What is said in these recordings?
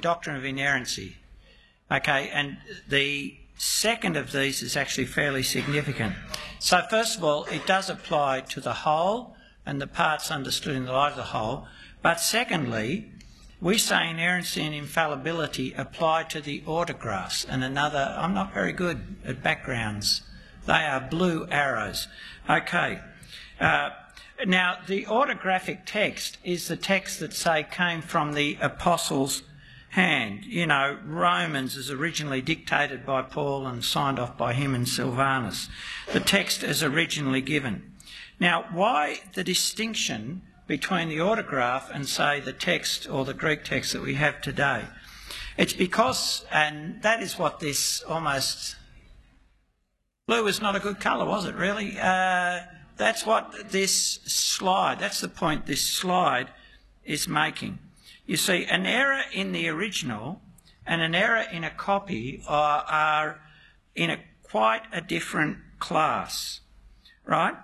doctrine of inerrancy. Okay, and the second of these is actually fairly significant. So, first of all, it does apply to the whole and the parts understood in the light of the whole. But secondly, we say inerrancy and infallibility apply to the autographs. And another, I'm not very good at backgrounds. They are blue arrows. Okay. Uh, now, the autographic text is the text that, say, came from the apostles' hand. You know, Romans is originally dictated by Paul and signed off by him and Silvanus. The text is originally given. Now, why the distinction between the autograph and, say, the text or the Greek text that we have today? It's because, and that is what this almost. Blue is not a good colour, was it, really? Uh, that's what this slide, that's the point this slide is making. You see, an error in the original and an error in a copy are, are in a quite a different class, right?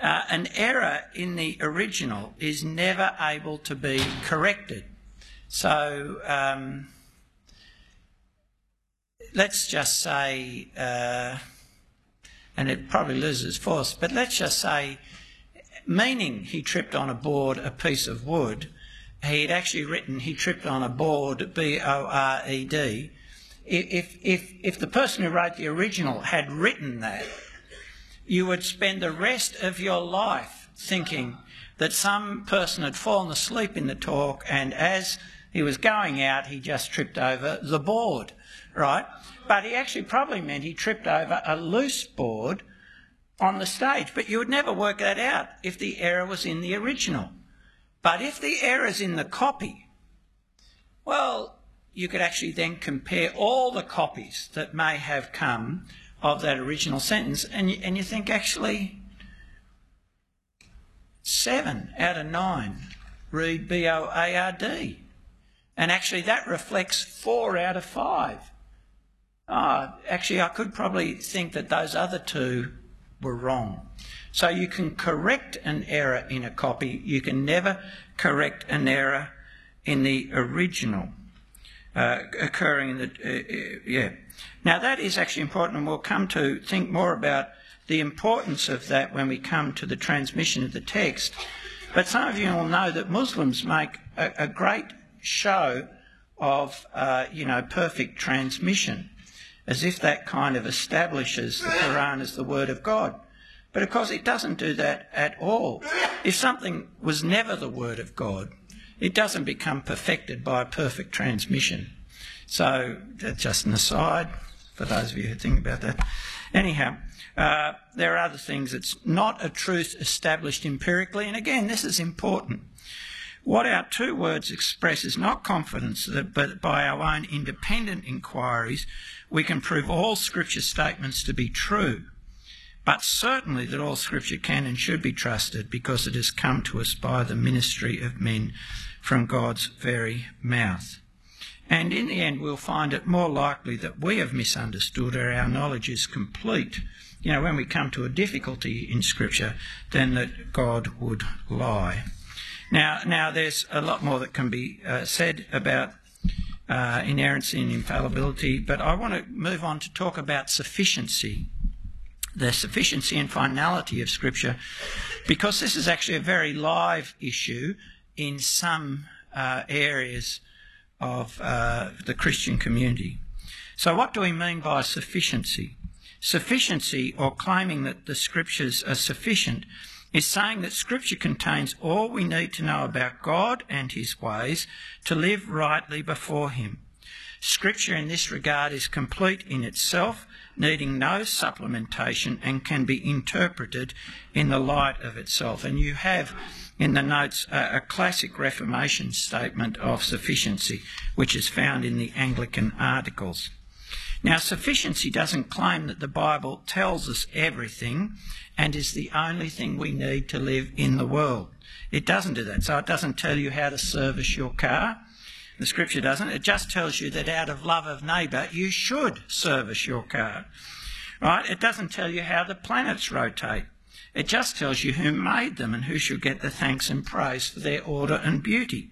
Uh, an error in the original is never able to be corrected. So um, let's just say, uh, and it probably loses force, but let's just say, meaning he tripped on a board a piece of wood he'd actually written he tripped on a board, B O R E D. If, if, if the person who wrote the original had written that, you would spend the rest of your life thinking that some person had fallen asleep in the talk and as he was going out, he just tripped over the board, right? But he actually probably meant he tripped over a loose board on the stage. But you would never work that out if the error was in the original. But if the error's in the copy, well, you could actually then compare all the copies that may have come of that original sentence, and you, and you think actually seven out of nine read B O A R D. And actually, that reflects four out of five. Oh, actually, I could probably think that those other two were wrong. So you can correct an error in a copy, you can never correct an error in the original uh, occurring in the. Uh, uh, yeah. Now that is actually important, and we'll come to think more about the importance of that when we come to the transmission of the text. But some of you will know that Muslims make a, a great show of, uh, you know, perfect transmission, as if that kind of establishes the Quran as the word of God. But of course, it doesn't do that at all. If something was never the Word of God, it doesn't become perfected by a perfect transmission. So, that's just an aside for those of you who think about that. Anyhow, uh, there are other things. It's not a truth established empirically, and again, this is important. What our two words express is not confidence, that, but by our own independent inquiries, we can prove all Scripture statements to be true but certainly that all Scripture can and should be trusted because it has come to us by the ministry of men from God's very mouth. And in the end, we'll find it more likely that we have misunderstood or our knowledge is complete, you know, when we come to a difficulty in Scripture, than that God would lie. Now, now there's a lot more that can be uh, said about uh, inerrancy and infallibility, but I want to move on to talk about sufficiency the sufficiency and finality of Scripture, because this is actually a very live issue in some uh, areas of uh, the Christian community. So, what do we mean by sufficiency? Sufficiency, or claiming that the Scriptures are sufficient, is saying that Scripture contains all we need to know about God and His ways to live rightly before Him. Scripture in this regard is complete in itself needing no supplementation and can be interpreted in the light of itself. And you have in the notes a, classic Reformation statement of sufficiency, which is found in the Anglican Articles. Now, sufficiency doesn't claim that the Bible tells us everything and is the only thing we need to live in the world. It doesn't do that. So it doesn't tell you how to service your car. The scripture doesn't. It just tells you that out of love of neighbour, you should service your car. Right? It doesn't tell you how the planets rotate. It just tells you who made them and who should get the thanks and praise for their order and beauty.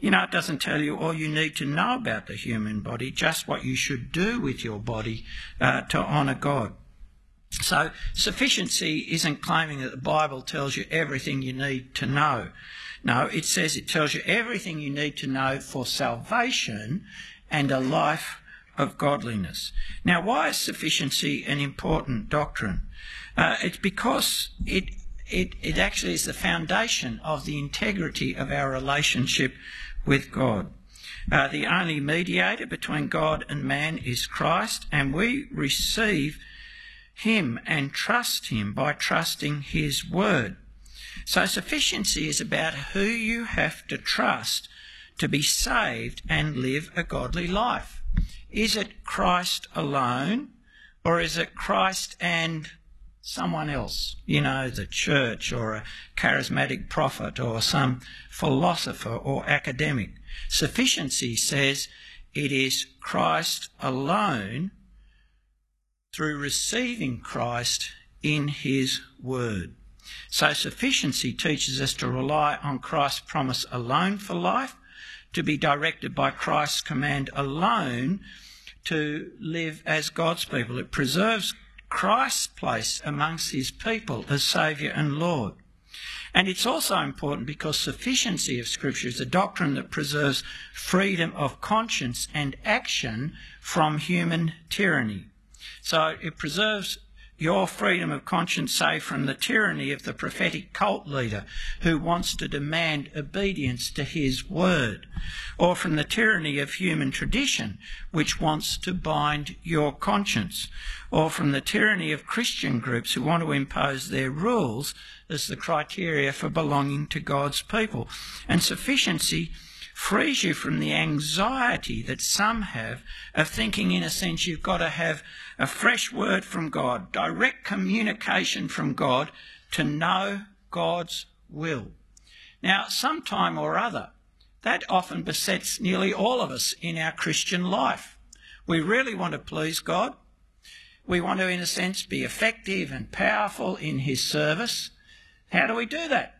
You know, it doesn't tell you all you need to know about the human body, just what you should do with your body uh, to honour God. So, sufficiency isn't claiming that the Bible tells you everything you need to know. No, it says it tells you everything you need to know for salvation and a life of godliness. Now, why is sufficiency an important doctrine? Uh, it's because it, it, it actually is the foundation of the integrity of our relationship with God. Uh, the only mediator between God and man is Christ, and we receive him and trust him by trusting his word. So sufficiency is about who you have to trust to be saved and live a godly life. Is it Christ alone or is it Christ and someone else? You know, the church or a charismatic prophet or some philosopher or academic. Sufficiency says it is Christ alone through receiving Christ in his word. So sufficiency teaches us to rely on Christ's promise alone for life, to be directed by Christ's command alone to live as God's people. It preserves Christ's place amongst his people as Saviour and Lord. And it's also important because sufficiency of Scripture is a doctrine that preserves freedom of conscience and action from human tyranny. So it preserves your freedom of conscience, say, from the tyranny of the prophetic cult leader who wants to demand obedience to his word, or from the tyranny of human tradition which wants to bind your conscience, or from the tyranny of Christian groups who want to impose their rules as the criteria for belonging to God's people. And sufficiency frees you from the anxiety that some have of thinking, in a sense, you've got to have a fresh word from God, direct communication from God to know God's will. Now, sometime or other, that often besets nearly all of us in our Christian life. We really want to please God. We want to, in a sense, be effective and powerful in His service. How do we do that?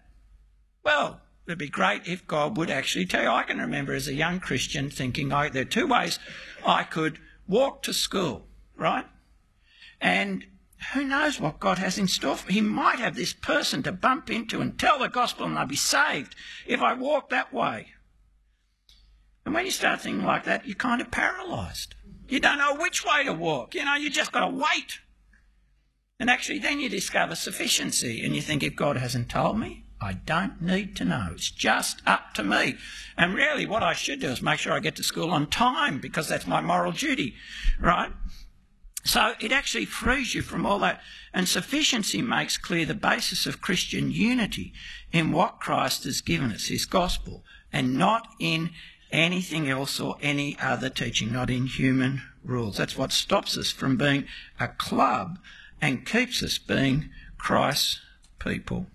Well, it'd be great if God would actually tell you. I can remember as a young Christian thinking, oh, there are two ways I could walk to school, right? And who knows what God has in store for me? He might have this person to bump into and tell the gospel and they'll be saved if I walk that way. And when you start thinking like that, you're kind of paralysed. You don't know which way to walk. You know, you just got to wait. And actually, then you discover sufficiency and you think, if God hasn't told me, I don't need to know. It's just up to me. And really, what I should do is make sure I get to school on time because that's my moral duty, right? So it actually frees you from all that. And sufficiency makes clear the basis of Christian unity in what Christ has given us, his gospel, and not in anything else or any other teaching, not in human rules. That's what stops us from being a club and keeps us being Christ's people.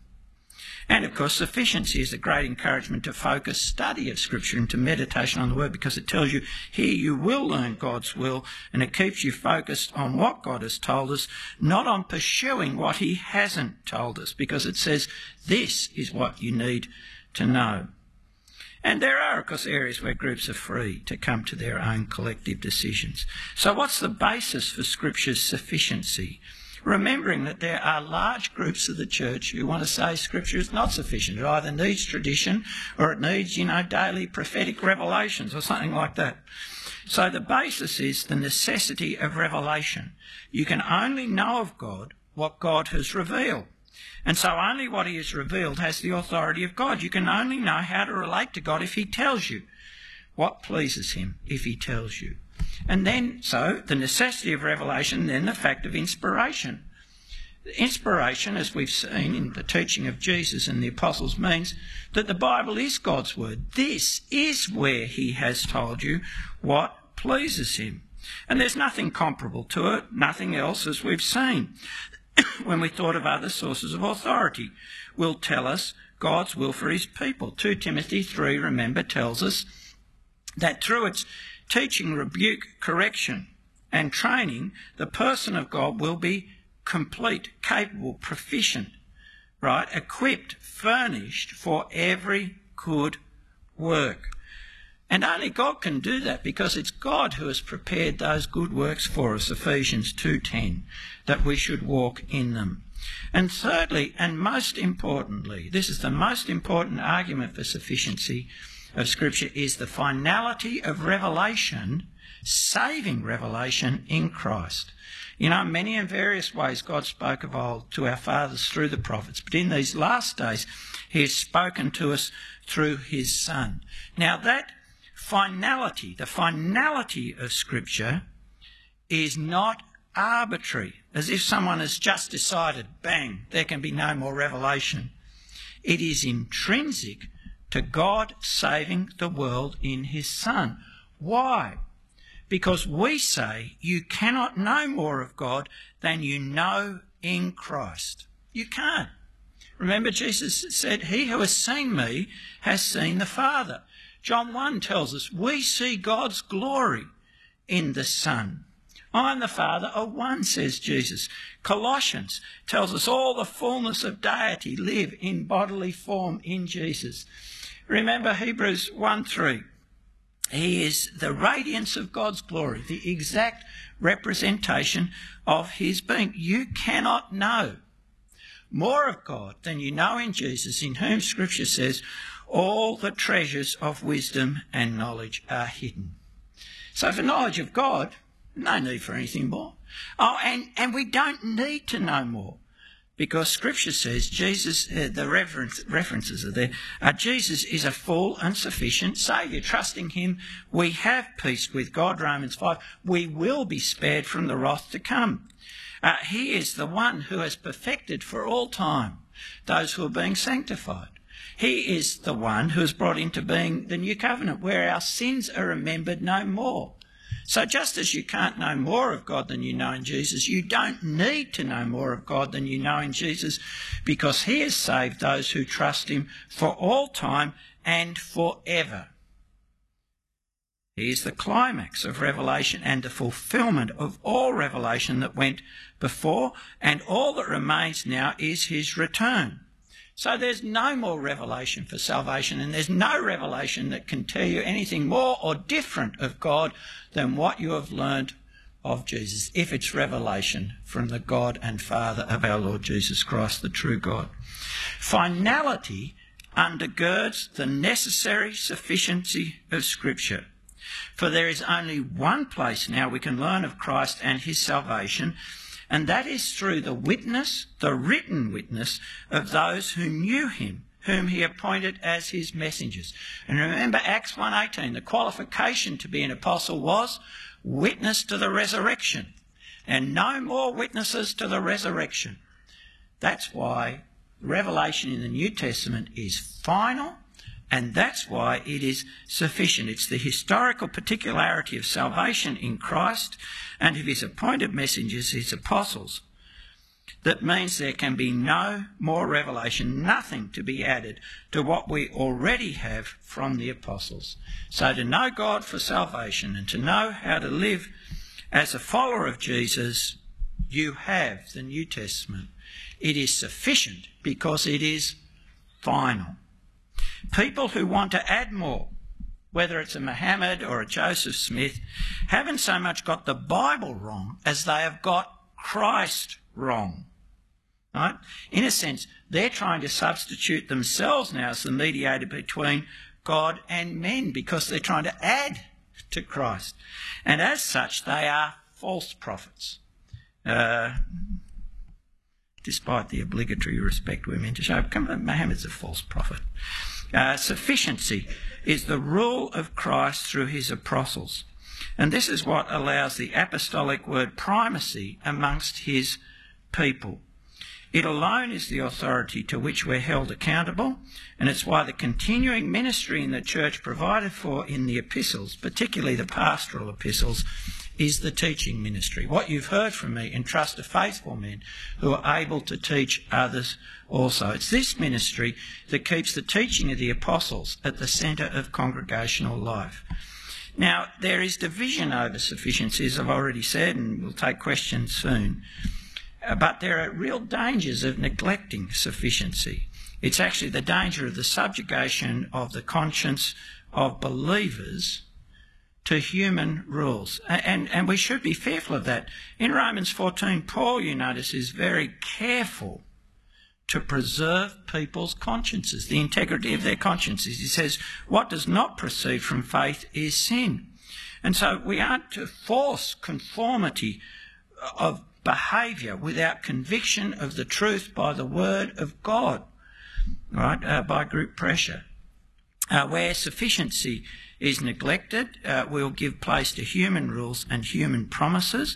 And of course, sufficiency is a great encouragement to focus study of Scripture and to meditation on the Word because it tells you here you will learn God's will and it keeps you focused on what God has told us, not on pursuing what He hasn't told us because it says this is what you need to know. And there are, of course, areas where groups are free to come to their own collective decisions. So, what's the basis for Scripture's sufficiency? Remembering that there are large groups of the church who want to say Scripture is not sufficient. It either needs tradition or it needs, you know, daily prophetic revelations or something like that. So the basis is the necessity of revelation. You can only know of God what God has revealed. And so only what he has revealed has the authority of God. You can only know how to relate to God if he tells you what pleases him if he tells you. And then, so, the necessity of revelation, then the fact of inspiration. Inspiration, as we've seen in the teaching of Jesus and the apostles, means that the Bible is God's word. This is where He has told you what pleases Him. And there's nothing comparable to it, nothing else, as we've seen. when we thought of other sources of authority, will tell us God's will for His people. 2 Timothy 3, remember, tells us that through its teaching, rebuke, correction, and training, the person of God will be complete, capable, proficient, right? Equipped, furnished for every good work. And only God can do that because it's God who has prepared those good works for us, Ephesians 2:10, that we should walk in them. And thirdly, and most importantly, this is the most important argument for sufficiency of Scripture, is the finality of revelation, saving revelation in Christ. You know, many and various ways God spoke of old to our fathers through the prophets, but in these last days, He has spoken to us through His Son. Now, that finality, the finality of Scripture, is not arbitrary, as if someone has just decided, bang, there can be no more revelation. It is intrinsic to God saving the world in His Son. Why? Because we say you cannot know more of God than you know in Christ. You can't. Remember, Jesus said, He who has seen me has seen the Father. John 1 tells us we see God's glory in the Son. I and the Father are one, says Jesus. Colossians tells us all the fullness of deity live in bodily form in Jesus. Remember Hebrews 1 3. He is the radiance of God's glory, the exact representation of his being. You cannot know more of God than you know in Jesus, in whom Scripture says all the treasures of wisdom and knowledge are hidden. So, for knowledge of God, no need for anything more. Oh, and, and we don't need to know more because Scripture says Jesus, uh, the reference, references are there, uh, Jesus is a full and sufficient Saviour. Trusting Him, we have peace with God, Romans 5. We will be spared from the wrath to come. Uh, he is the one who has perfected for all time those who are being sanctified. He is the one who has brought into being the new covenant where our sins are remembered no more. So, just as you can't know more of God than you know in Jesus, you don't need to know more of God than you know in Jesus because He has saved those who trust Him for all time and forever. He is the climax of revelation and the fulfillment of all revelation that went before, and all that remains now is His return. So there's no more revelation for salvation, and there's no revelation that can tell you anything more or different of God than what you have learned of Jesus, if it's revelation from the God and Father of our Lord Jesus Christ, the true God. Finality undergirds the necessary sufficiency of Scripture. For there is only one place now we can learn of Christ and his salvation, and that is through the witness, the written witness of those who knew him, whom he appointed as his messengers. And remember Acts 1:18, the qualification to be an apostle was witness to the resurrection, and no more witnesses to the resurrection. That's why revelation in the New Testament is final and that's why it is sufficient. It's the historical particularity of salvation in Christ and of his appointed messengers, his apostles, that means there can be no more revelation, nothing to be added to what we already have from the apostles. So to know God for salvation and to know how to live as a follower of Jesus, you have the New Testament. It is sufficient because it is final. People who want to add more, whether it's a Muhammad or a Joseph Smith, haven't so much got the Bible wrong as they have got Christ wrong. Right? In a sense, they're trying to substitute themselves now as the mediator between God and men because they're trying to add to Christ. And as such, they are false prophets. Uh, despite the obligatory respect we're meant to show, Muhammad's a false prophet. Uh, sufficiency is the rule of Christ through his apostles. And this is what allows the apostolic word primacy amongst his people. It alone is the authority to which we're held accountable, and it's why the continuing ministry in the church provided for in the epistles, particularly the pastoral epistles, is the teaching ministry. What you've heard from me, entrust to faithful men who are able to teach others also. It's this ministry that keeps the teaching of the apostles at the centre of congregational life. Now, there is division over sufficiency, as I've already said, and we'll take questions soon. Uh, but there are real dangers of neglecting sufficiency. It's actually the danger of the subjugation of the conscience of believers to human rules. And, and we should be fearful of that. In Romans 14, Paul, you notice, is very careful to preserve people's consciences, the integrity of their consciences. He says, what does not proceed from faith is sin. And so we aren't to force conformity of behaviour without conviction of the truth by the word of God, right, uh, by group pressure. Uh, where sufficiency is neglected, uh, we'll give place to human rules and human promises,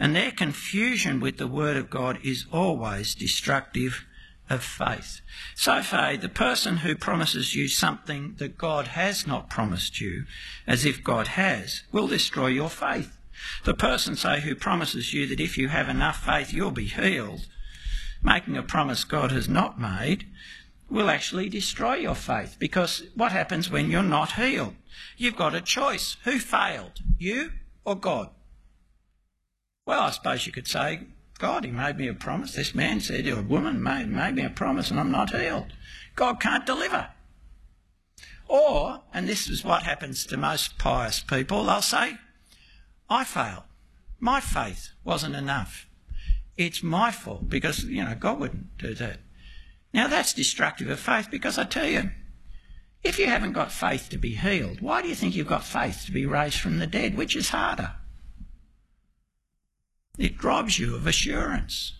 and their confusion with the word of God is always destructive of faith. So, Faye, the person who promises you something that God has not promised you, as if God has, will destroy your faith. The person, say, who promises you that if you have enough faith you'll be healed, making a promise God has not made, will actually destroy your faith. Because what happens when you're not healed? You've got a choice. Who failed? You or God? Well, I suppose you could say God, he made me a promise. This man said, a woman made, made me a promise and I'm not healed. God can't deliver. Or, and this is what happens to most pious people, they'll say, I failed. My faith wasn't enough. It's my fault because, you know, God wouldn't do that. Now that's destructive of faith because I tell you, if you haven't got faith to be healed, why do you think you've got faith to be raised from the dead? Which is harder? It robs you of assurance.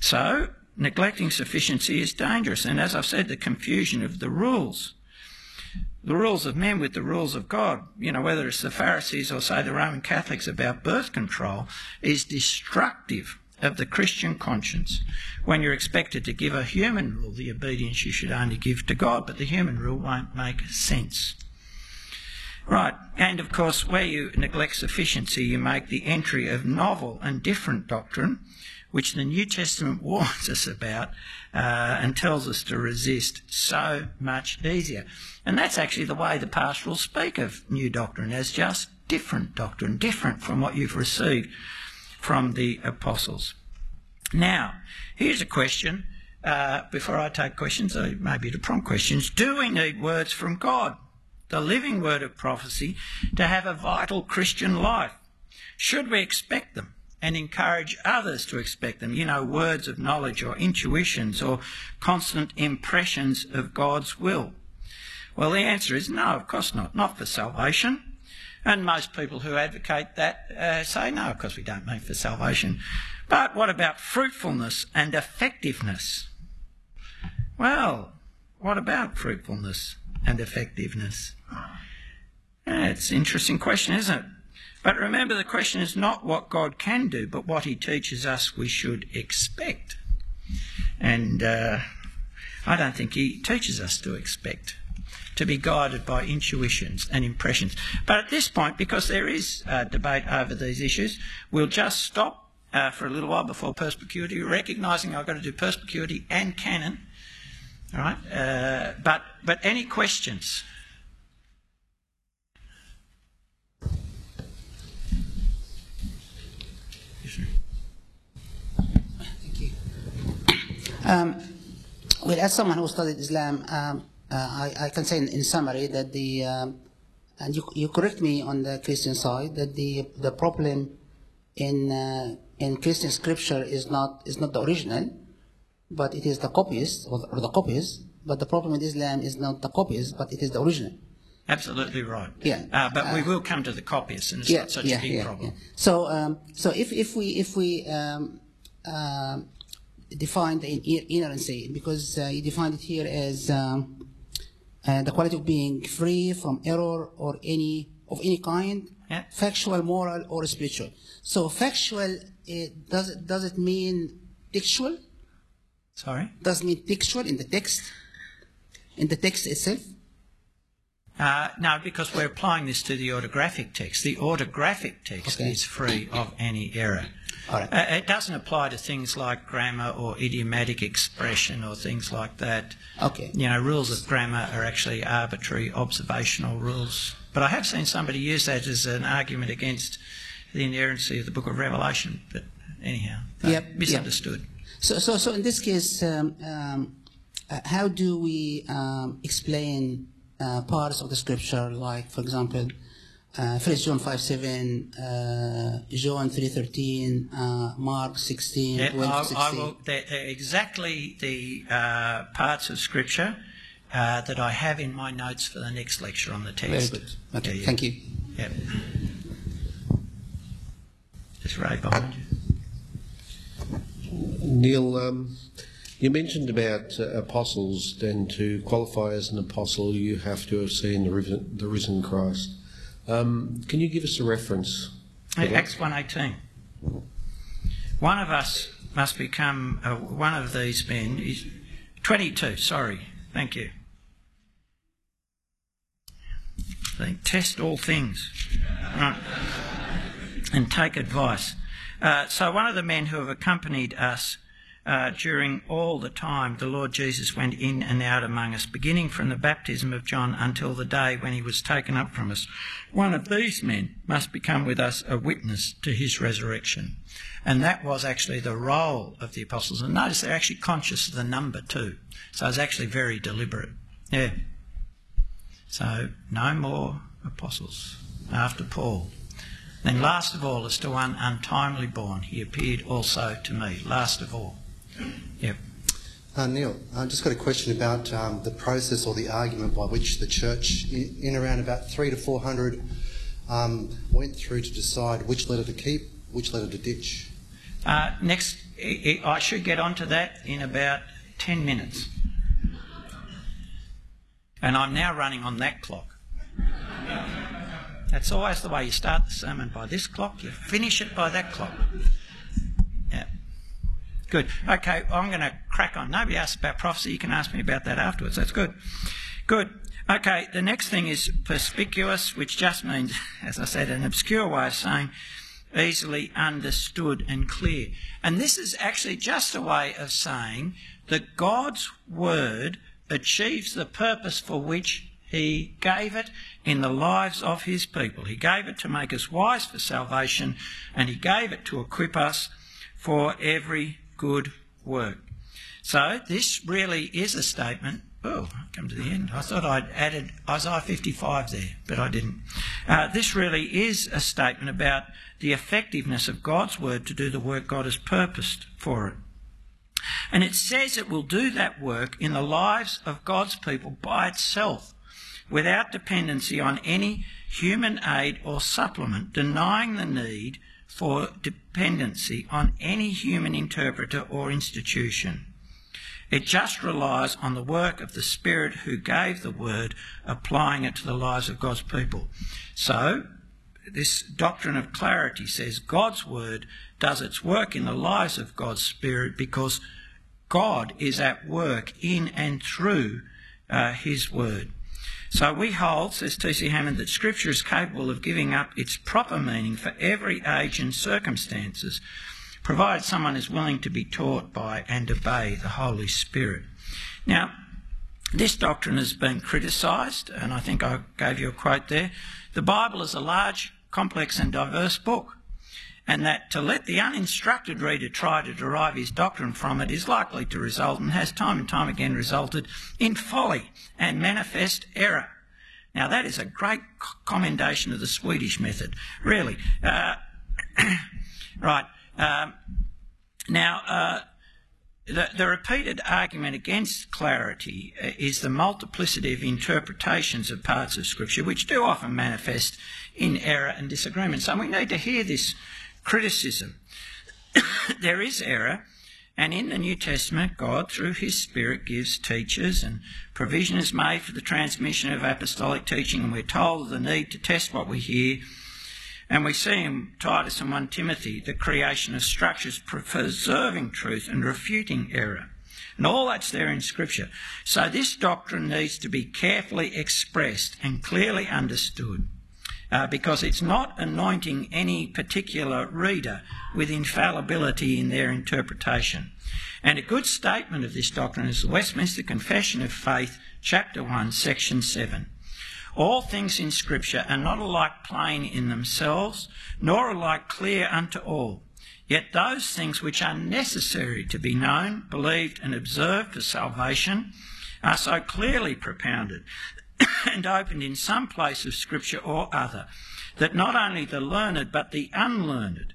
So, neglecting sufficiency is dangerous. And as I've said, the confusion of the rules, the rules of men with the rules of God, you know, whether it's the Pharisees or, say, the Roman Catholics about birth control, is destructive of the Christian conscience when you're expected to give a human rule the obedience you should only give to God, but the human rule won't make sense. Right, and of course, where you neglect sufficiency, you make the entry of novel and different doctrine, which the New Testament warns us about uh, and tells us to resist so much easier. And that's actually the way the pastorals speak of new doctrine as just different doctrine, different from what you've received from the apostles. Now, here's a question. Uh, before I take questions, or maybe to prompt questions, do we need words from God? the living word of prophecy, to have a vital Christian life? Should we expect them and encourage others to expect them? You know, words of knowledge or intuitions or constant impressions of God's will? Well, the answer is no, of course not. Not for salvation. And most people who advocate that uh, say no, of course we don't mean for salvation. But what about fruitfulness and effectiveness? Well, what about fruitfulness and effectiveness? It's an interesting question, isn't it? But remember, the question is not what God can do, but what He teaches us we should expect. And uh, I don't think He teaches us to expect, to be guided by intuitions and impressions. But at this point, because there is uh, debate over these issues, we'll just stop uh, for a little while before perspicuity, recognising I've got to do perspicuity and canon. All right, uh, but but any questions? Thank you. Um, well, as someone who studied Islam, um, uh, I, I, can say in, in summary that the, um, and you, you correct me on the Christian side, that the, the problem in, uh, in Christian scripture is not, is not the original, but it is the copies, or the, or the copies, but the problem with Islam is not the copies, but it is the original. Absolutely right. Yeah. Uh, but we uh, will come to the copies, and it's yeah, not such yeah, a big yeah, problem. So, um, so if, if we if we um, uh, define the inerrancy, because uh, you defined it here as um, uh, the quality of being free from error or any of any kind, factual, moral, or spiritual. So factual, it, does it does it mean textual? Sorry. Does it mean textual in the text? In the text itself? Uh, no, because we're applying this to the autographic text. The autographic text okay. is free of any error. Uh, it doesn't apply to things like grammar or idiomatic expression or things like that. Okay. You know, rules of grammar are actually arbitrary observational rules. But I have seen somebody use that as an argument against the inerrancy of the Book of Revelation. But anyhow, yep, misunderstood. Yep. So, so, so in this case, um, um, uh, how do we um, explain uh, parts of the scripture, like, for example, uh, 1 John 5 7, uh, John 3 13, uh, Mark 16, Yeah, 12 I, 16. I will, they're, they're exactly the uh, parts of Scripture uh, that I have in my notes for the next lecture on the Very text. good. Okay, Yeah, yeah. thank you. Yep. Just Ray behind you. Neil, um, you mentioned about uh, apostles, then to qualify as an apostle, you have to have seen the risen, the risen Christ. Um, can you give us a reference? Acts 1.18. One of us must become, uh, one of these men is 22, sorry, thank you. They test all things right. And take advice. Uh, so, one of the men who have accompanied us uh, during all the time the Lord Jesus went in and out among us, beginning from the baptism of John until the day when he was taken up from us. One of these men must become with us a witness to his resurrection. And that was actually the role of the apostles. And notice they're actually conscious of the number too. So it's actually very deliberate. Yeah. So no more apostles after Paul. Then last of all, as to one untimely born, he appeared also to me. Last of all. Yep. Uh, Neil, I've just got a question about um, the process or the argument by which the church, in around about three to four hundred, um, went through to decide which letter to keep, which letter to ditch. Uh, next, I I should get onto that in about 10 minutes. And I'm now running on that clock. That's always the way you start the sermon by this clock, you finish it by that clock. Yeah. Good. Okay, I'm going to crack on. Nobody asked about prophecy. You can ask me about that afterwards. That's good. Good. Okay, the next thing is perspicuous, which just means, as I said, an obscure way of saying easily understood and clear. And this is actually just a way of saying that God's word achieves the purpose for which he gave it in the lives of his people. He gave it to make us wise for salvation, and he gave it to equip us for every good work. So this really is a statement. Oh, I've come to the end. I thought I'd added Isaiah 55 there, but I didn't. Uh, this really is a statement about the effectiveness of God's word to do the work God has purposed for it. And it says it will do that work in the lives of God's people by itself, without dependency on any human aid or supplement, denying the need for dependency on any human interpreter or institution. It just relies on the work of the Spirit who gave the word, applying it to the lives of God's people. So, this doctrine of clarity says God's word does its work in the lives of God's Spirit because God is at work in and through uh, His word. So we hold, says T.C. Hammond, that Scripture is capable of giving up its proper meaning for every age and circumstances, provided someone is willing to be taught by and obey the Holy Spirit. Now, this doctrine has been criticised, and I think I gave you a quote there. The Bible is a large, complex, and diverse book, and that to let the uninstructed reader try to derive his doctrine from it is likely to result, and has time and time again resulted, in folly and manifest error. Now, that is a great commendation of the Swedish method, really. Uh, right. Um, now, uh, the, the repeated argument against clarity uh, is the multiplicity of interpretations of parts of Scripture, which do often manifest in error and disagreement. So we need to hear this criticism. there is error, and in the New Testament, God, through His Spirit, gives teachers, and provision is made for the transmission of apostolic teaching, and we're told of the need to test what we hear and we see in Titus and 1 Timothy the creation of structures preserving truth and refuting error. And all that's there in Scripture. So this doctrine needs to be carefully expressed and clearly understood. Uh, because it's not anointing any particular reader with infallibility in their interpretation. And a good statement of this doctrine is the Westminster Confession of Faith, chapter 1, section 7. All things in Scripture are not alike plain in themselves, nor alike clear unto all. Yet those things which are necessary to be known, believed, and observed for salvation are so clearly propounded and opened in some place of Scripture or other, that not only the learned but the unlearned,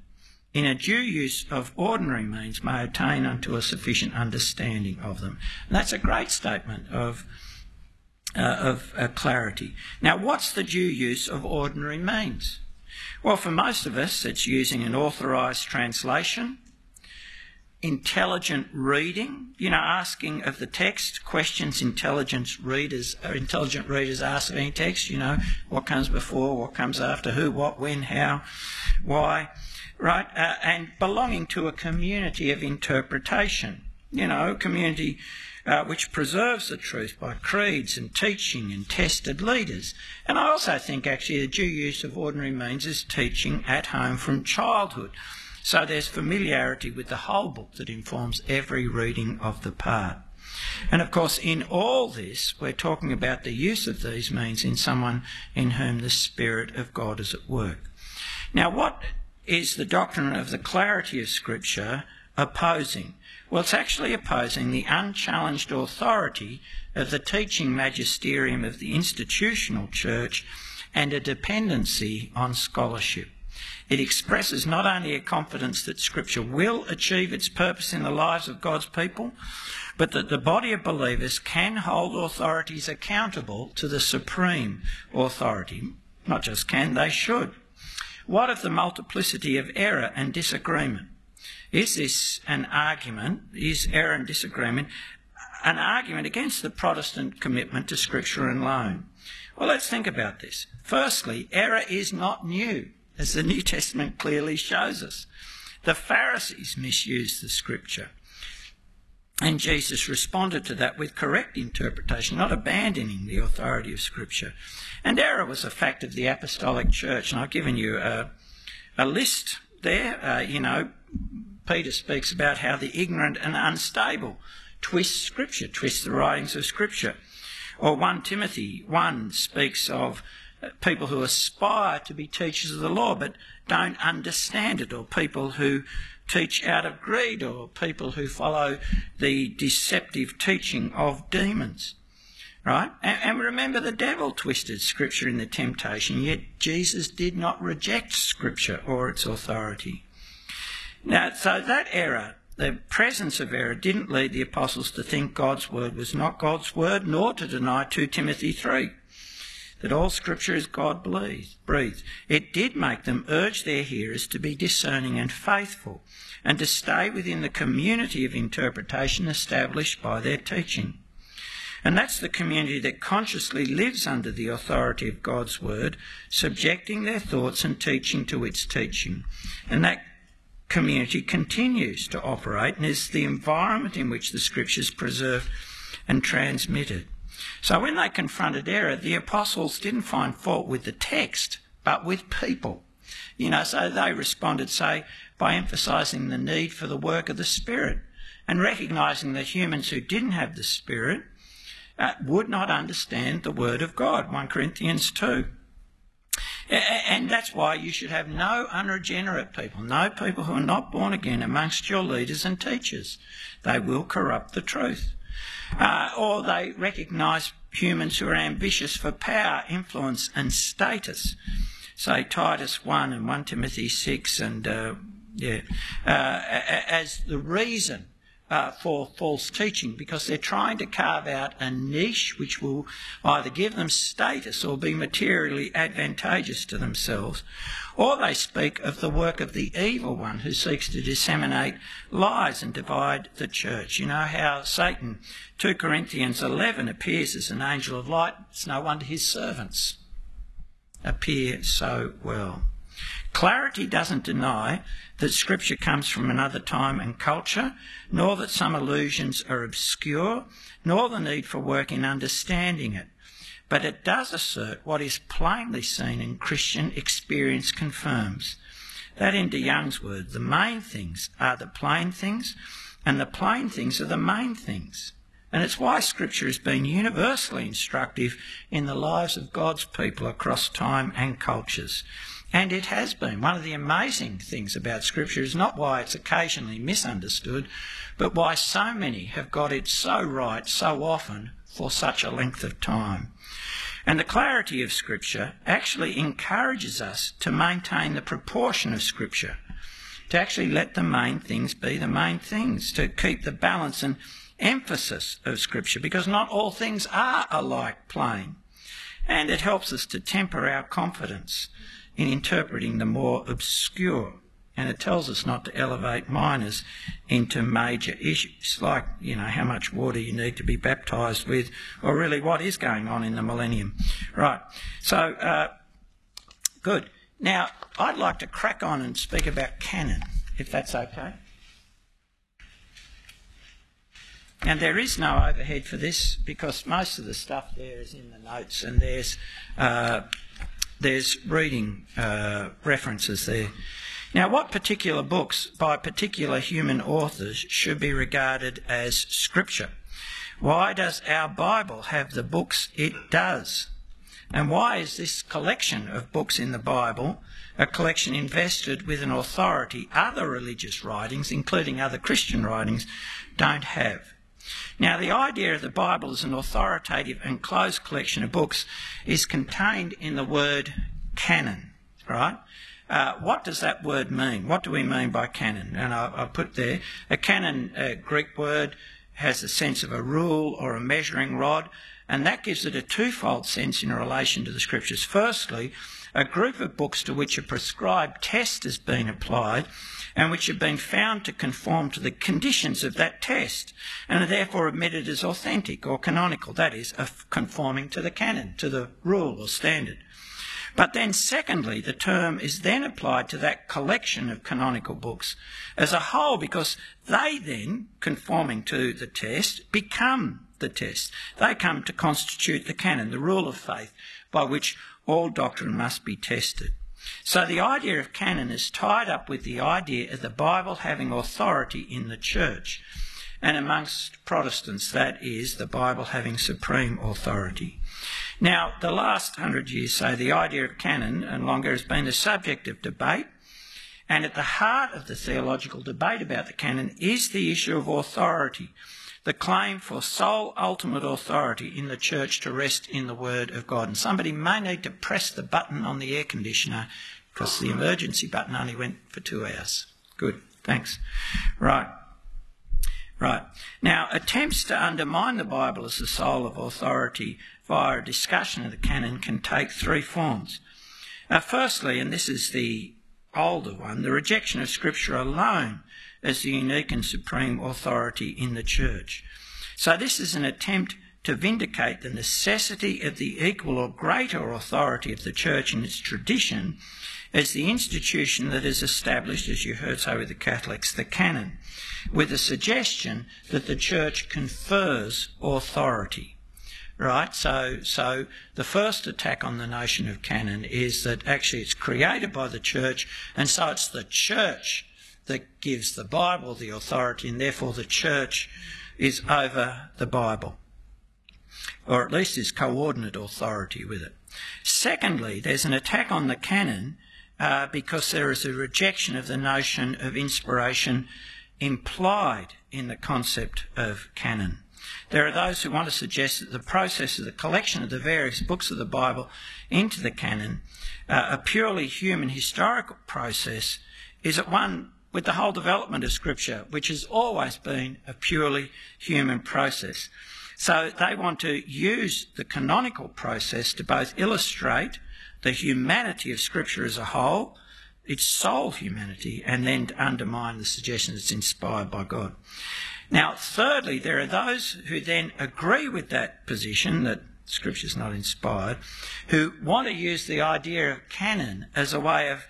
in a due use of ordinary means, may attain unto a sufficient understanding of them. And that's a great statement of, uh, of uh, clarity. Now, what's the due use of ordinary means? Well, for most of us, it's using an authorised translation intelligent reading, you know, asking of the text questions intelligent readers or intelligent readers ask of any text, you know, what comes before, what comes after, who, what, when, how, why, right? Uh, and belonging to a community of interpretation, you know, community uh, which preserves the truth by creeds and teaching and tested leaders. And I also think actually the due use of ordinary means is teaching at home from childhood. So there's familiarity with the whole book that informs every reading of the part. And of course, in all this, we're talking about the use of these means in someone in whom the Spirit of God is at work. Now, what is the doctrine of the clarity of Scripture opposing? Well, it's actually opposing the unchallenged authority of the teaching magisterium of the institutional church and a dependency on scholarship. It expresses not only a confidence that Scripture will achieve its purpose in the lives of God's people, but that the body of believers can hold authorities accountable to the supreme authority. Not just can, they should. What of the multiplicity of error and disagreement? Is this an argument, is error and disagreement an argument against the Protestant commitment to Scripture alone? Well, let's think about this. Firstly, error is not new as the New Testament clearly shows us. The Pharisees misused the scripture. And Jesus responded to that with correct interpretation, not abandoning the authority of Scripture. And error was a fact of the apostolic church. And I've given you a, a list there. Uh, you know, Peter speaks about how the ignorant and unstable twist Scripture, twist the writings of Scripture. Or 1 Timothy 1 speaks of people who aspire to be teachers of the law but don't understand it, or people who teach out of greed, or people who follow the deceptive teaching of demons. Right? And, and remember, the devil twisted Scripture in the temptation, yet Jesus did not reject Scripture or its authority. Now, so that error, the presence of error, didn't lead the apostles to think God's word was not God's word, nor to deny 2 Timothy 3 that all Scripture is God breathed. It did make them urge their hearers to be discerning and faithful, and to stay within the community of interpretation established by their teaching. And that's the community that consciously lives under the authority of God's Word, subjecting their thoughts and teaching to its teaching. And that community continues to operate and is the environment in which the Scriptures preserved and transmitted. So when they confronted error, the apostles didn't find fault with the text, but with people. You know, so they responded, say, by emphasising the need for the work of the Spirit and recognising that humans who didn't have the Spirit uh, would not understand the Word of God, 1 Corinthians 2. And that's why you should have no unregenerate people, no people who are not born again amongst your leaders and teachers. They will corrupt the truth. Uh, or they recognise humans who are ambitious for power, influence, and status. Say Titus 1 and 1 Timothy 6 and uh, yeah, uh, as the reason uh, for false teaching because they're trying to carve out a niche which will either give them status or be materially advantageous to themselves, or they speak of the work of the evil one who seeks to disseminate lies and divide the church. You know how Satan, 2 Corinthians 11, appears as an angel of light. It's no wonder his servants appear so well. Clarity doesn't deny that Scripture comes from another time and culture, nor that some allusions are obscure, nor the need for work in understanding it. But it does assert what is plainly seen in Christian experience confirms. That, in DeYoung's word, the main things are the plain things, and the plain things are the main things. And it's why Scripture has been universally instructive in the lives of God's people across time and cultures. And it has been. One of the amazing things about Scripture is not why it's occasionally misunderstood, but why so many have got it so right so often for such a length of time. And the clarity of Scripture actually encourages us to maintain the proportion of Scripture, to actually let the main things be the main things, to keep the balance and emphasis of Scripture, because not all things are alike plain. And it helps us to temper our confidence in interpreting the more obscure. And it tells us not to elevate minors into major issues, like, you know, how much water you need to be baptised with, or really what is going on in the millennium. Right. So, uh, good. Now, I'd like to crack on and speak about canon, if that's okay. And there is no overhead for this because most of the stuff there is in the notes and there's, uh, there's reading uh, references there. Now, what particular books by particular human authors should be regarded as scripture? Why does our Bible have the books it does? And why is this collection of books in the Bible a collection invested with an authority other religious writings, including other Christian writings, don't have? Now, the idea of the Bible as an authoritative and closed collection of books is contained in the word canon, right? Uh, what does that word mean? What do we mean by canon? And I, I put there a canon, a Greek word, has the sense of a rule or a measuring rod, and that gives it a twofold sense in relation to the scriptures. Firstly, a group of books to which a prescribed test has been applied and which have been found to conform to the conditions of that test and are therefore admitted as authentic or canonical, that is, conforming to the canon, to the rule or standard. But then, secondly, the term is then applied to that collection of canonical books as a whole because they then, conforming to the test, become the test. They come to constitute the canon, the rule of faith by which all doctrine must be tested. So the idea of canon is tied up with the idea of the Bible having authority in the church. And amongst Protestants, that is the Bible having supreme authority. Now, the last hundred years, so the idea of canon and longer has been the subject of debate. And at the heart of the theological debate about the canon is the issue of authority the claim for sole ultimate authority in the church to rest in the Word of God. And somebody may need to press the button on the air conditioner because the emergency button only went for two hours. Good, thanks. Right. Right. Now, attempts to undermine the Bible as the sole of authority via a discussion of the canon can take three forms. Firstly, and this is the older one, the rejection of Scripture alone as the unique and supreme authority in the church. So, this is an attempt to vindicate the necessity of the equal or greater authority of the church and its tradition as the institution that is established, as you heard say with the Catholics, the canon, with the suggestion that the church confers authority. Right? So, so the first attack on the notion of canon is that actually it's created by the church, and so it's the church that gives the Bible the authority, and therefore the church is over the Bible, or at least is coordinate authority with it. Secondly, there's an attack on the canon uh, because there is a rejection of the notion of inspiration implied in the concept of canon. There are those who want to suggest that the process of the collection of the various books of the Bible into the canon, uh, a purely human historical process, is at one with the whole development of Scripture, which has always been a purely human process. So they want to use the canonical process to both illustrate the humanity of Scripture as a whole, its sole humanity, and then to undermine the suggestion that it's inspired by God. Now, thirdly, there are those who then agree with that position that Scripture is not inspired, who want to use the idea of canon as a way of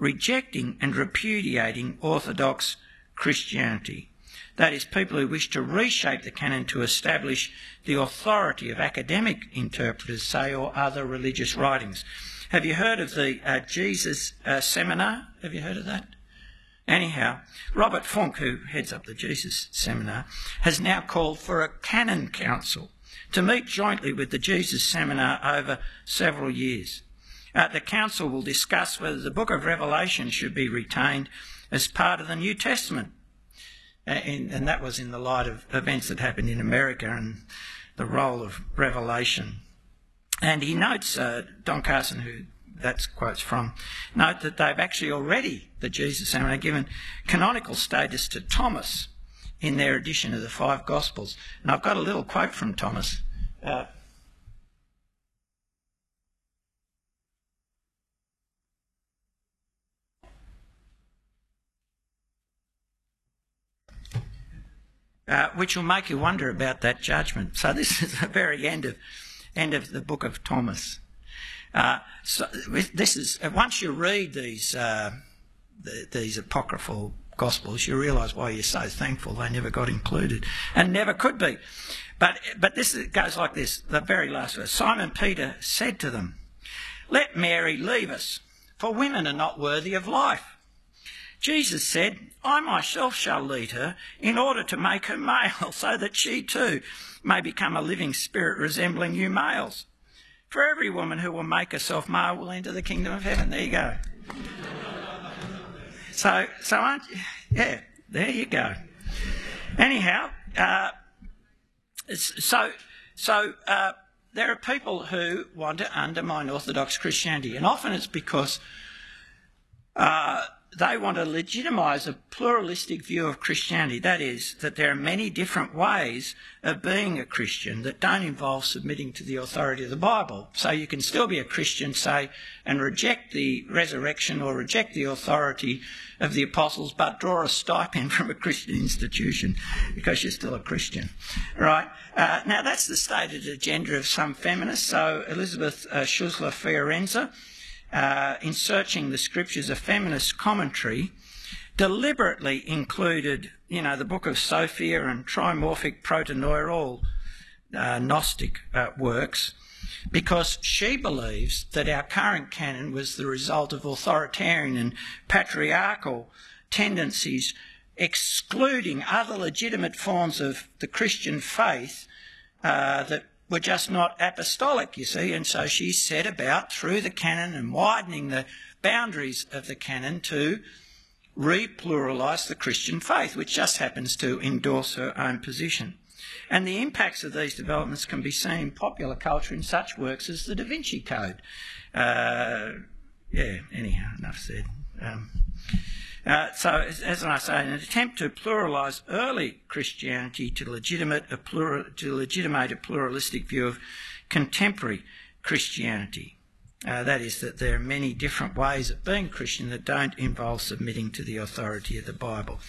rejecting and repudiating orthodox Christianity. That is, people who wish to reshape the canon to establish the authority of academic interpreters, say, or other religious writings. Have you heard of the uh, Jesus uh, Seminar? Have you heard of that? Anyhow, Robert Funk, who heads up the Jesus Seminar, has now called for a canon council to meet jointly with the Jesus Seminar over several years. Uh, the Council will discuss whether the book of Revelation should be retained as part of the New Testament. Uh, and, and that was in the light of events that happened in America and the role of Revelation. And he notes, uh, Don Carson, who that's quotes from, note that they've actually already, the Jesus Family, given canonical status to Thomas in their edition of the five Gospels. And I've got a little quote from Thomas. Uh, Uh, which will make you wonder about that judgment. So this is the very end of end of the book of Thomas. Uh, so this is once you read these uh, the, these apocryphal gospels, you realise why you're so thankful they never got included and never could be. But but this goes like this: the very last verse. Simon Peter said to them, "Let Mary leave us, for women are not worthy of life." Jesus said, I myself shall lead her in order to make her male, so that she too may become a living spirit resembling you males. For every woman who will make herself male will enter the kingdom of heaven. There you go. so, so aren't you? Yeah, there you go. Anyhow, uh, so, so uh, there are people who want to undermine Orthodox Christianity, and often it's because. Uh, they want to legitimise a pluralistic view of Christianity. That is, that there are many different ways of being a Christian that don't involve submitting to the authority of the Bible. So you can still be a Christian, say, and reject the resurrection or reject the authority of the apostles, but draw a stipend from a Christian institution because you're still a Christian. Right? Uh, now, that's the stated agenda of some feminists. So Elisabeth uh, Schüssler Fiorenza uh, in searching the scriptures, a feminist commentary deliberately included, you know, the book of Sophia and Trimorphic Protennoia, all uh, Gnostic uh, works, because she believes that our current canon was the result of authoritarian and patriarchal tendencies, excluding other legitimate forms of the Christian faith uh, that were just not apostolic, you see, and so she set about through the canon and widening the boundaries of the canon to repluralise the Christian faith, which just happens to endorse her own position. And the impacts of these developments can be seen in popular culture in such works as the Da Vinci Code. Uh, yeah, anyhow, enough said. Um, uh, so, as, I say, an attempt to pluralise early Christianity to legitimate a plural, to legitimate a pluralistic view of contemporary Christianity. Uh, that is, that there are many different ways of being Christian that don't involve submitting to the authority of the Bible.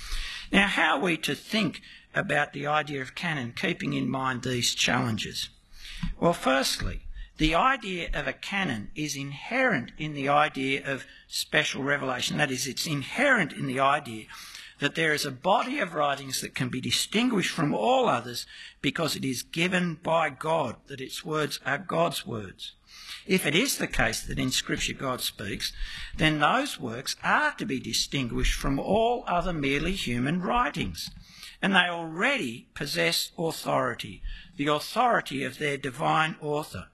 Now, how are we to think about the idea of canon, keeping in mind these challenges? Well, firstly, the idea of a canon is inherent in the idea of special revelation. That is, it's inherent in the idea that there is a body of writings that can be distinguished from all others because it is given by God, that its words are God's words. If it is the case that in Scripture God speaks, then those works are to be distinguished from all other merely human writings. And they already possess authority, the authority of their divine author.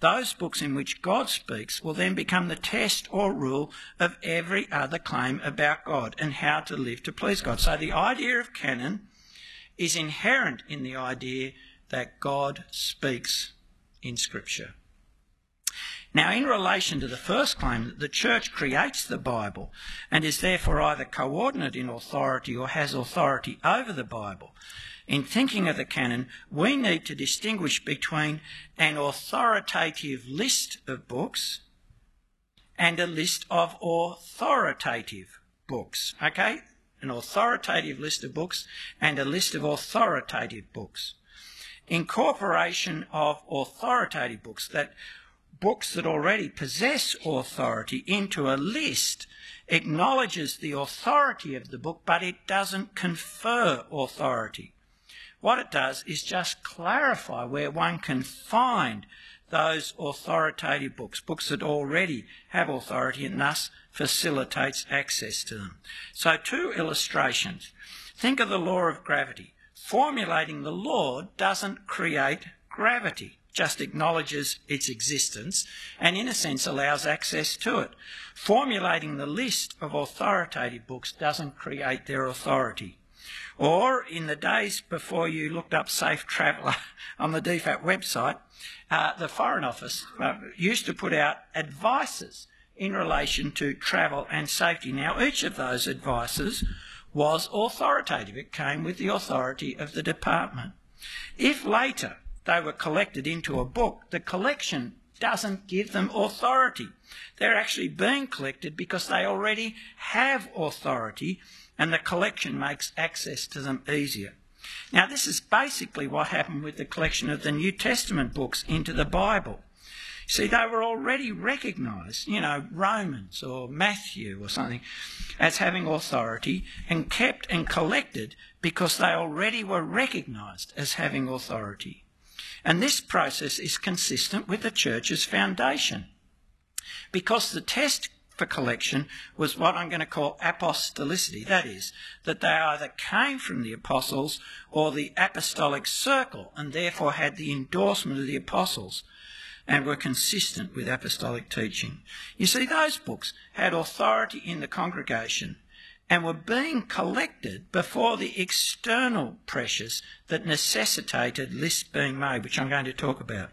Those books in which God speaks will then become the test or rule of every other claim about God and how to live to please God. So the idea of canon is inherent in the idea that God speaks in Scripture. Now, in relation to the first claim that the Church creates the Bible and is therefore either coordinate in authority or has authority over the Bible, in thinking of the canon, we need to distinguish between an authoritative list of books and a list of authoritative books. Okay? An authoritative list of books and a list of authoritative books. Incorporation of authoritative books, that books that already possess authority, into a list acknowledges the authority of the book, but it doesn't confer authority. What it does is just clarify where one can find those authoritative books, books that already have authority and thus facilitates access to them. So, two illustrations. Think of the law of gravity. Formulating the law doesn't create gravity, just acknowledges its existence and, in a sense, allows access to it. Formulating the list of authoritative books doesn't create their authority. Or in the days before you looked up Safe Traveller on the DFAT website, uh, the Foreign Office uh, used to put out advices in relation to travel and safety. Now, each of those advices was authoritative. It came with the authority of the department. If later they were collected into a book, the collection doesn't give them authority. They're actually being collected because they already have authority and the collection makes access to them easier. Now, this is basically what happened with the collection of the New Testament books into the Bible. See, they were already recognised, you know, Romans or Matthew or something, as having authority and kept and collected because they already were recognised as having authority. And this process is consistent with the church's foundation. Because the test for collection was what I'm going to call apostolicity. That is, that they either came from the apostles or the apostolic circle and therefore had the endorsement of the apostles and were consistent with apostolic teaching. You see, those books had authority in the congregation and were being collected before the external pressures that necessitated lists being made, which I'm going to talk about.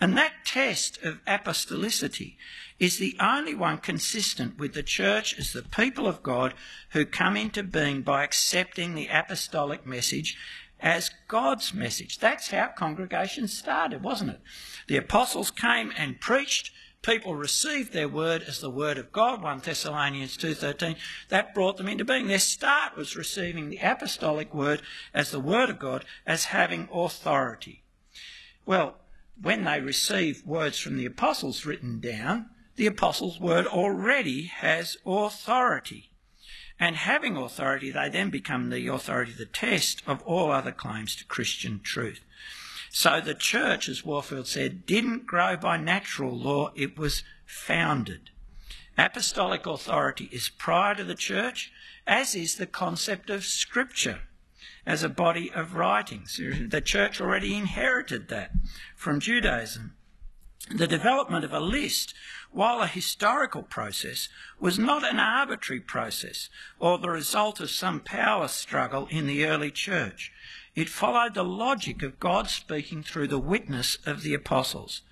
And that test of apostolicity is the only one consistent with the church as the people of God who come into being by accepting the apostolic message as God's message. That's how congregations started, wasn't it? The apostles came and preached people received their word as the word of God, 1 Thessalonians 2.13, that brought them into being. Their start was receiving the apostolic word as the word of God, as having authority. Well, when they receive words from the apostles written down, the apostles' word already has authority. And having authority, they then become the authority, the test of all other claims to Christian truth. So the church, as Warfield said, didn't grow by natural law, it was founded. Apostolic authority is prior to the church, as is the concept of scripture as a body of writings. The church already inherited that from Judaism. The development of a list, while a historical process, was not an arbitrary process or the result of some power struggle in the early church. It followed the logic of God speaking through the witness of the apostles.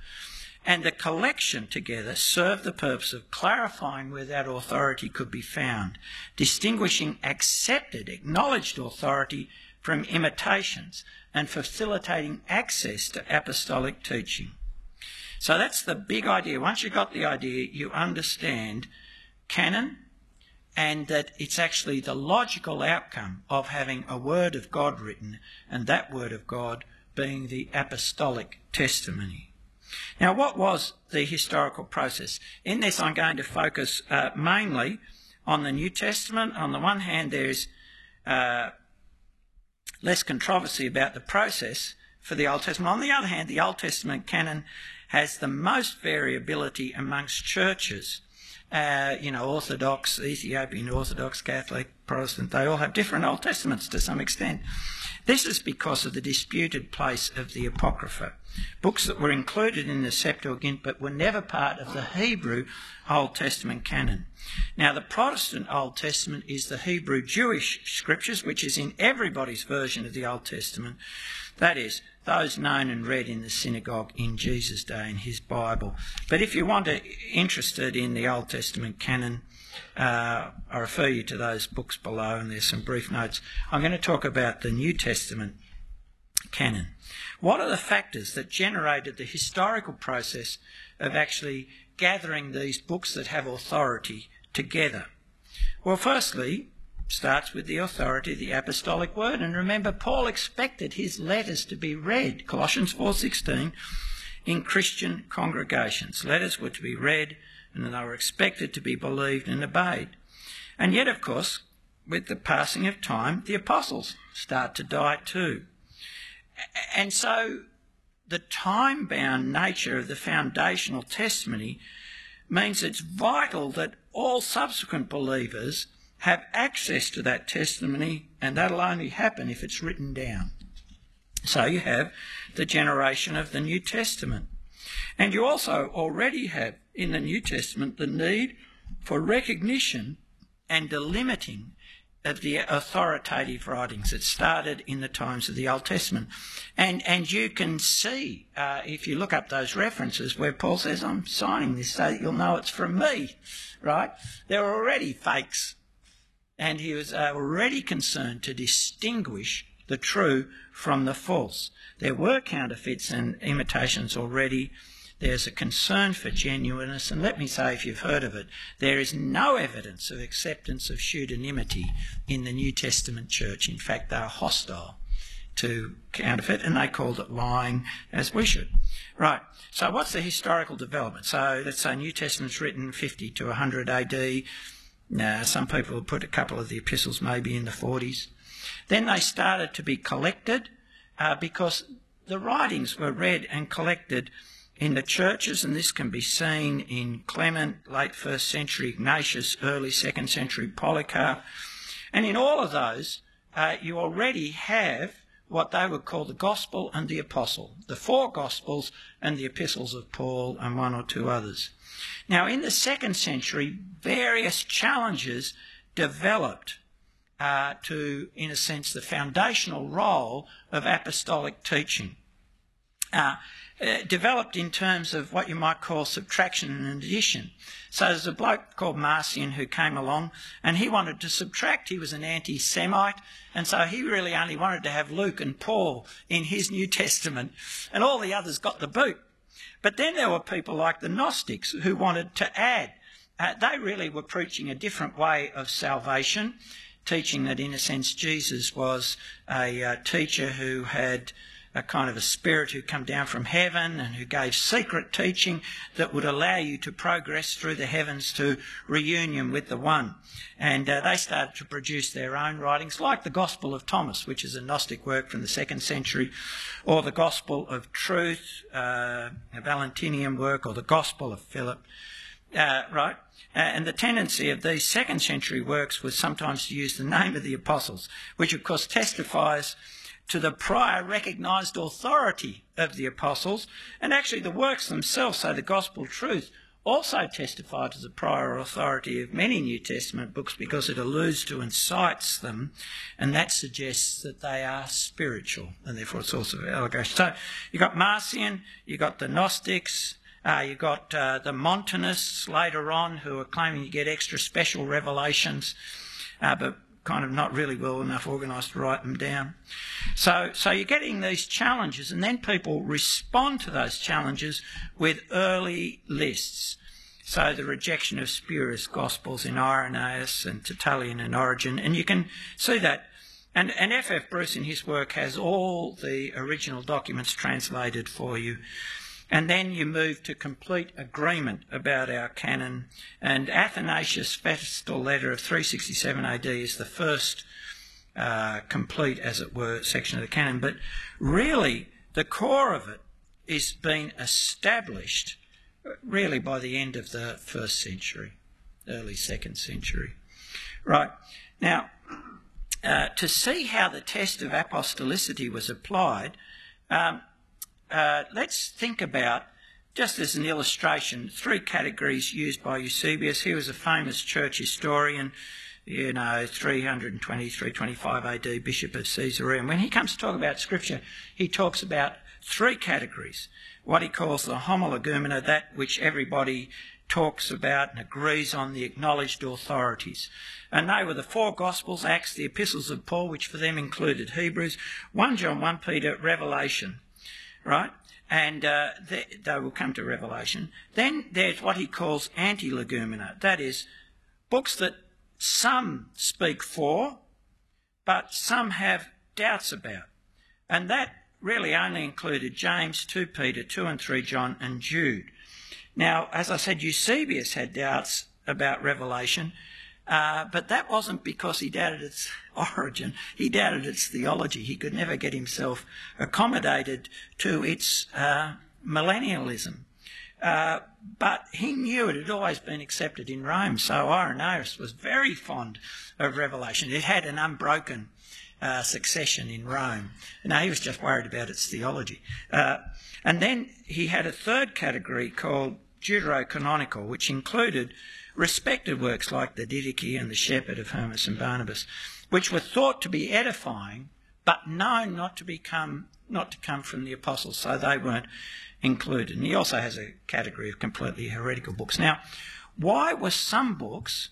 And the collection together served the purpose of clarifying where that authority could be found, distinguishing accepted, acknowledged authority from imitations, and facilitating access to apostolic teaching. So that's the big idea. Once you've got the idea, you understand canon, and that it's actually the logical outcome of having a word of God written and that word of God being the apostolic testimony. Now, what was the historical process? In this, I'm going to focus uh, mainly on the New Testament. On the one hand, there's uh, less controversy about the process for the Old Testament. On the other hand, the Old Testament canon has the most variability amongst churches uh, you know, Orthodox, Ethiopian Orthodox, Catholic, Protestant, they all have different Old Testaments to some extent. This is because of the disputed place of the Apocrypha, books that were included in the Septuagint but were never part of the Hebrew Old Testament canon. Now, the Protestant Old Testament is the Hebrew Jewish scriptures, which is in everybody's version of the Old Testament. That is, those known and read in the synagogue in Jesus' day in his Bible. But if you want to interested in the Old Testament canon, uh, I refer you to those books below, and there's some brief notes. I'm going to talk about the New Testament canon. What are the factors that generated the historical process of actually gathering these books that have authority together? Well, firstly, starts with the authority of the apostolic word. And remember, Paul expected his letters to be read, Colossians 4.16, in Christian congregations. Letters were to be read and they were expected to be believed and obeyed. And yet, of course, with the passing of time, the apostles start to die too. And so the time bound nature of the foundational testimony means it's vital that all subsequent believers have access to that testimony, and that'll only happen if it's written down. So you have the generation of the New Testament. And you also already have in the New Testament the need for recognition and delimiting of the authoritative writings. that started in the times of the Old Testament. And, and you can see, uh, if you look up those references where Paul says, I'm signing this so that you'll know it's from me, right? There are already fakes. And he was already concerned to distinguish the true from the false. There were counterfeits and imitations already there's a concern for genuineness, and let me say, if you've heard of it, there is no evidence of acceptance of pseudonymity in the New Testament church. In fact, they are hostile to counterfeit, and they called it lying, as we should. Right. So, what's the historical development? So, let's say New Testament's written 50 to 100 AD. Now, some people have put a couple of the epistles maybe in the 40s. Then they started to be collected uh, because the writings were read and collected in the churches, and this can be seen in Clement, late first century Ignatius, early second century Polycarp, and in all of those, uh, you already have what they would call the gospel and the apostle, the four gospels and the epistles of Paul and one or two others. Now, in the second century, various challenges developed uh, to, in a sense, the foundational role of apostolic teaching. Uh, uh, developed in terms of what you might call subtraction and addition. So there's a bloke called Marcion who came along and he wanted to subtract. He was an anti Semite, and so he really only wanted to have Luke and Paul in his New Testament, and all the others got the boot. But then there were people like the Gnostics who wanted to add. Uh, they really were preaching a different way of salvation, teaching that, in a sense, Jesus was a uh, teacher who had a kind of a spirit who come down from heaven and who gave secret teaching that would allow you to progress through the heavens to reunion with the One. And uh, they started to produce their own writings, like the Gospel of Thomas, which is a Gnostic work from the second century, or the Gospel of Truth, uh, a Valentinian work, or the Gospel of Philip. Uh, right? Uh, and the tendency of these second century works was sometimes to use the name of the apostles, which of course testifies to the prior recognised authority of the apostles, and actually the works themselves, so the gospel truth, also testify to the prior authority of many New Testament books because it alludes to and cites them, and that suggests that they are spiritual, and therefore it's also allegation. So you've got Marcion, you've got the Gnostics, uh, you've got uh, the Montanists later on who are claiming you get extra special revelations, uh, but kind of not really well enough organised to write them down. So, so you're getting these challenges, and then people respond to those challenges with early lists. So the rejection of spurious gospels in Irenaeus and Tertullian and Origen, and you can see that. And, and F.F. Bruce in his work has all the original documents translated for you. And then you move to complete agreement about our canon. And Athanasius' Festal letter of 367 AD is the first uh, complete, as it were, section of the canon. But really, the core of it is being established really by the end of the first century, early second century. Right. Now, uh, to see how the test of apostolicity was applied, um, uh, let's think about, just as an illustration, three categories used by Eusebius. He was a famous church historian, you know, 320, 325 AD, Bishop of Caesarea. And when he comes to talk about Scripture, he talks about three categories. What he calls the homologoumena, that which everybody talks about and agrees on the acknowledged authorities. And they were the four Gospels, Acts, the epistles of Paul, which for them included Hebrews, 1 John, 1 Peter, Revelation right? And uh, they, they will come to Revelation. Then there's what he calls antilegomena. That is, books that some speak for, but some have doubts about. And that really only included James, 2 Peter, 2 and 3 John, and Jude. Now, as I said, Eusebius had doubts about Revelation, uh, but that wasn't because he doubted its origin. He doubted its theology. He could never get himself accommodated to its uh, millennialism. Uh, but he knew it had always been accepted in Rome, so Irenaeus was very fond of Revelation. It had an unbroken uh, succession in Rome. Now, he was just worried about its theology. Uh, and then he had a third category called deuterocanonical, which included respected works like the Didache and the Shepherd of Hermas and Barnabas, which were thought to be edifying, but known not to become not to come from the apostles, so they weren't included. And he also has a category of completely heretical books. Now, why were some books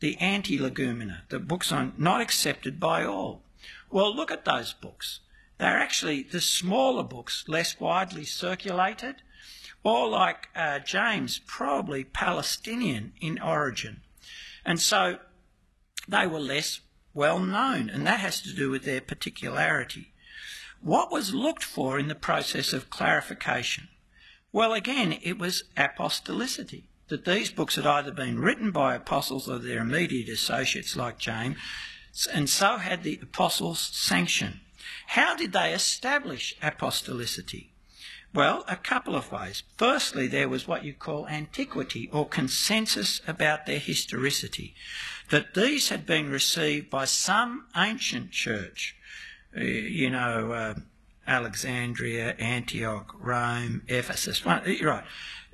the antilegomena, the books on not accepted by all? Well, look at those books. They're actually the smaller books, less widely circulated, or like uh, James, probably Palestinian in origin. And so they were less well known, and that has to do with their particularity. What was looked for in the process of clarification? Well, again, it was apostolicity, that these books had either been written by apostles or their immediate associates like James, and so had the apostles' sanction. How did they establish apostolicity? Well, a couple of ways. Firstly, there was what you call antiquity or consensus about their historicity, that these had been received by some ancient church, uh, you know, uh, Alexandria, Antioch, Rome, Ephesus, right,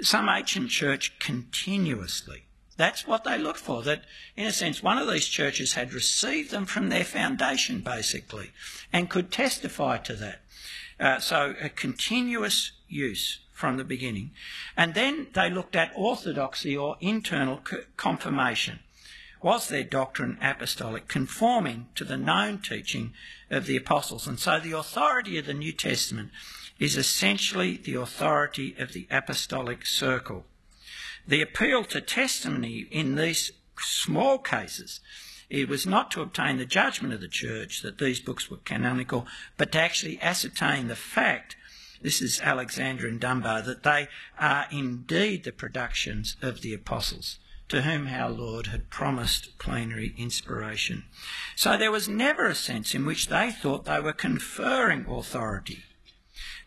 some ancient church continuously. That's what they looked for. That, in a sense, one of these churches had received them from their foundation, basically, and could testify to that. Uh, so a continuous use from the beginning. And then they looked at orthodoxy or internal confirmation. Was their doctrine apostolic, conforming to the known teaching of the apostles? And so the authority of the New Testament is essentially the authority of the apostolic circle. The appeal to testimony in these small cases it was not to obtain the judgment of the church that these books were canonical, but to actually ascertain the fact, this is Alexander and Dunbar, that they are indeed the productions of the apostles, to whom our Lord had promised plenary inspiration. So there was never a sense in which they thought they were conferring authority.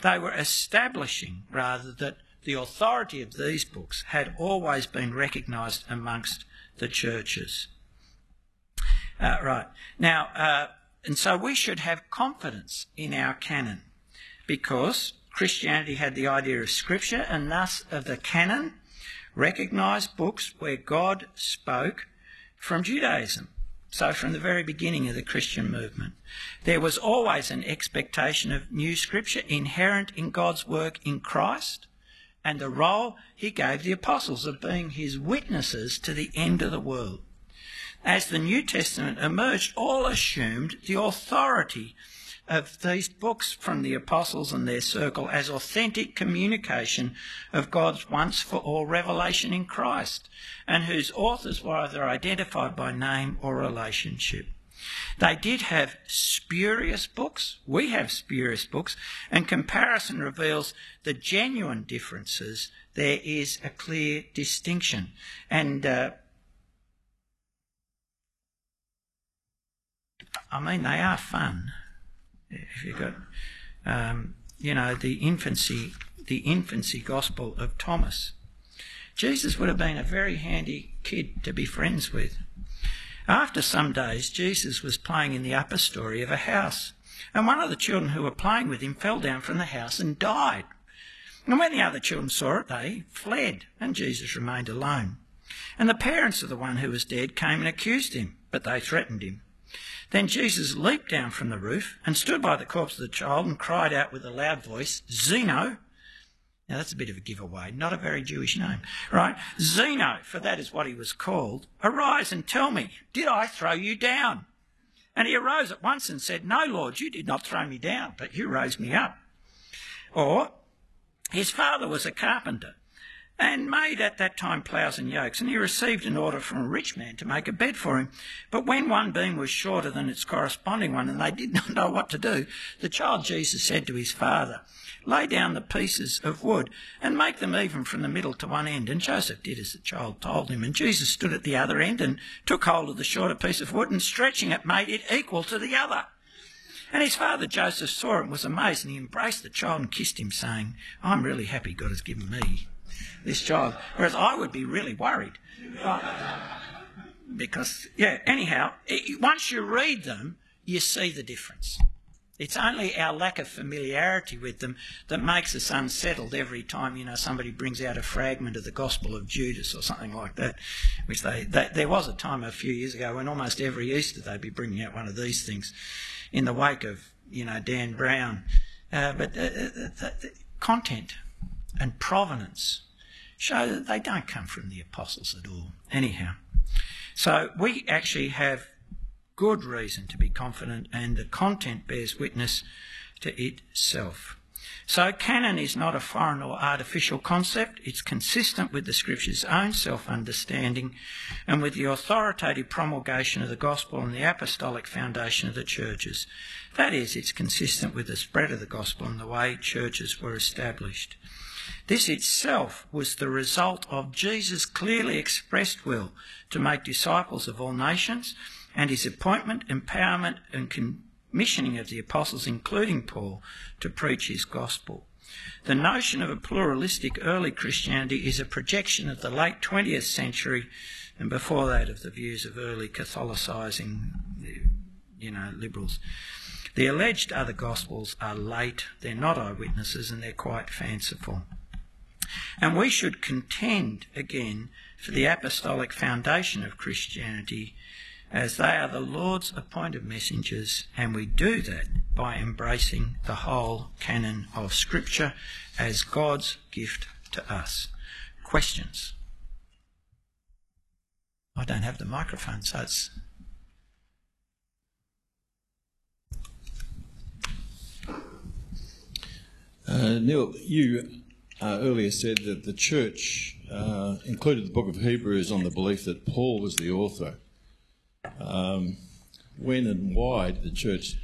They were establishing, rather, that the authority of these books had always been recognised amongst the churches. Uh, right. Now, uh, and so we should have confidence in our canon because Christianity had the idea of Scripture and thus of the canon, recognised books where God spoke from Judaism. So, from the very beginning of the Christian movement, there was always an expectation of new Scripture inherent in God's work in Christ and the role he gave the apostles of being his witnesses to the end of the world as the New Testament emerged, all assumed the authority of these books from the apostles and their circle as authentic communication of God's once for all revelation in Christ, and whose authors were either identified by name or relationship. They did have spurious books. We have spurious books, and comparison reveals the genuine differences. There is a clear distinction. And uh, I mean, they are fun. If you've got, um, you know, the infancy, the infancy gospel of Thomas. Jesus would have been a very handy kid to be friends with. After some days, Jesus was playing in the upper story of a house, and one of the children who were playing with him fell down from the house and died. And when the other children saw it, they fled, and Jesus remained alone. And the parents of the one who was dead came and accused him, but they threatened him. Then Jesus leaped down from the roof and stood by the corpse of the child and cried out with a loud voice, Zeno. Now that's a bit of a giveaway, not a very Jewish name, right? Zeno, for that is what he was called, arise and tell me, did I throw you down? And he arose at once and said, No, Lord, you did not throw me down, but you raised me up. Or, his father was a carpenter and made at that time ploughs and yokes. And he received an order from a rich man to make a bed for him. But when one beam was shorter than its corresponding one, and they did not know what to do, the child Jesus said to his father, Lay down the pieces of wood and make them even from the middle to one end. And Joseph did as the child told him. And Jesus stood at the other end and took hold of the shorter piece of wood and stretching it made it equal to the other. And his father Joseph saw it and was amazed, and he embraced the child and kissed him, saying, I'm really happy God has given me this child. Whereas I would be really worried. Because, yeah, anyhow, it, once you read them, you see the difference. It's only our lack of familiarity with them that makes us unsettled every time, you know, somebody brings out a fragment of the Gospel of Judas or something like that, which they, they there was a time a few years ago when almost every Easter they'd be bringing out one of these things in the wake of, you know, Dan Brown. Uh, but uh, the, the content and provenance show that they don't come from the apostles at all. Anyhow, so we actually have good reason to be confident, and the content bears witness to itself. So, canon is not a foreign or artificial concept. It's consistent with the Scripture's own self understanding and with the authoritative promulgation of the gospel and the apostolic foundation of the churches. That is, it's consistent with the spread of the gospel and the way churches were established. This itself was the result of Jesus' clearly expressed will to make disciples of all nations and his appointment, empowerment, and commissioning of the apostles, including Paul, to preach his gospel. The notion of a pluralistic early Christianity is a projection of the late 20th century and before that of the views of early Catholicising, you know, liberals. The alleged other gospels are late, they're not eyewitnesses, and they're quite fanciful. And we should contend again for the apostolic foundation of Christianity as they are the Lord's appointed messengers, and we do that by embracing the whole canon of Scripture as God's gift to us. Questions? I don't have the microphone, so it's. Uh, Neil, you uh, earlier said that the church uh, included the book of Hebrews on the belief that Paul was the author. Um, when and why did the church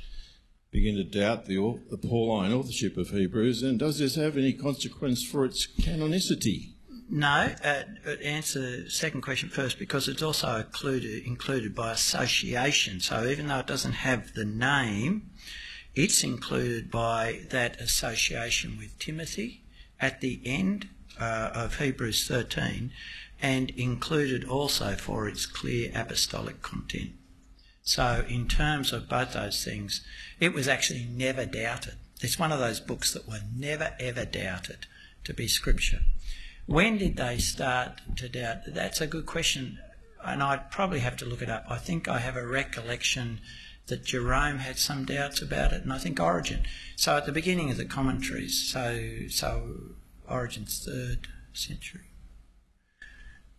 begin to doubt the, the Pauline authorship of Hebrews, and does this have any consequence for its canonicity? No, uh, answer the second question first because it's also included, included by association. So even though it doesn't have the name, it's included by that association with Timothy at the end uh, of Hebrews 13 and included also for its clear apostolic content. So, in terms of both those things, it was actually never doubted. It's one of those books that were never ever doubted to be scripture. When did they start to doubt? That's a good question, and I'd probably have to look it up. I think I have a recollection that Jerome had some doubts about it, and I think Origen. So at the beginning of the commentaries, so so Origen's third century.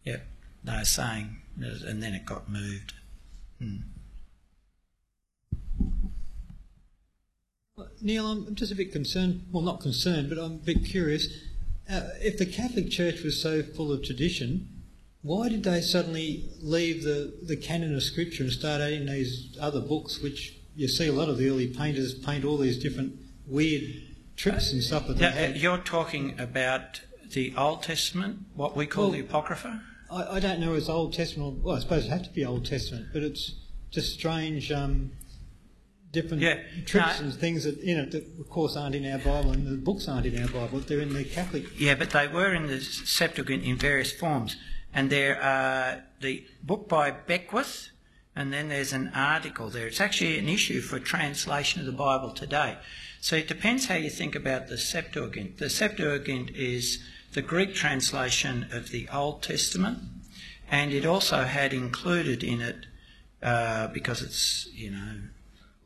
Yep, they were saying, and then it got moved. Hmm. Neil, I'm just a bit concerned. Well, not concerned, but I'm a bit curious. Uh, if the Catholic Church was so full of tradition, why did they suddenly leave the, the canon of Scripture and start adding these other books, which you see a lot of the early painters paint all these different weird tricks and stuff that they had? You're talking about the Old Testament, what we call Well, the Apocrypha? I, I don't know if it's Old Testament. Or, well, I suppose it had to be Old Testament, but it's just strange, um, different Yeah, tricks no. and things that you know, that of course aren't in our Bible, and the books aren't in our Bible. They're in the Catholic. Yeah, but they were in the Septuagint in various forms. And there are the book by Beckwith, and then there's an article there. It's actually an issue for translation of the Bible today. So it depends how you think about the Septuagint. The Septuagint is the Greek translation of the Old Testament, and it also had included in it, uh, because it's, you know,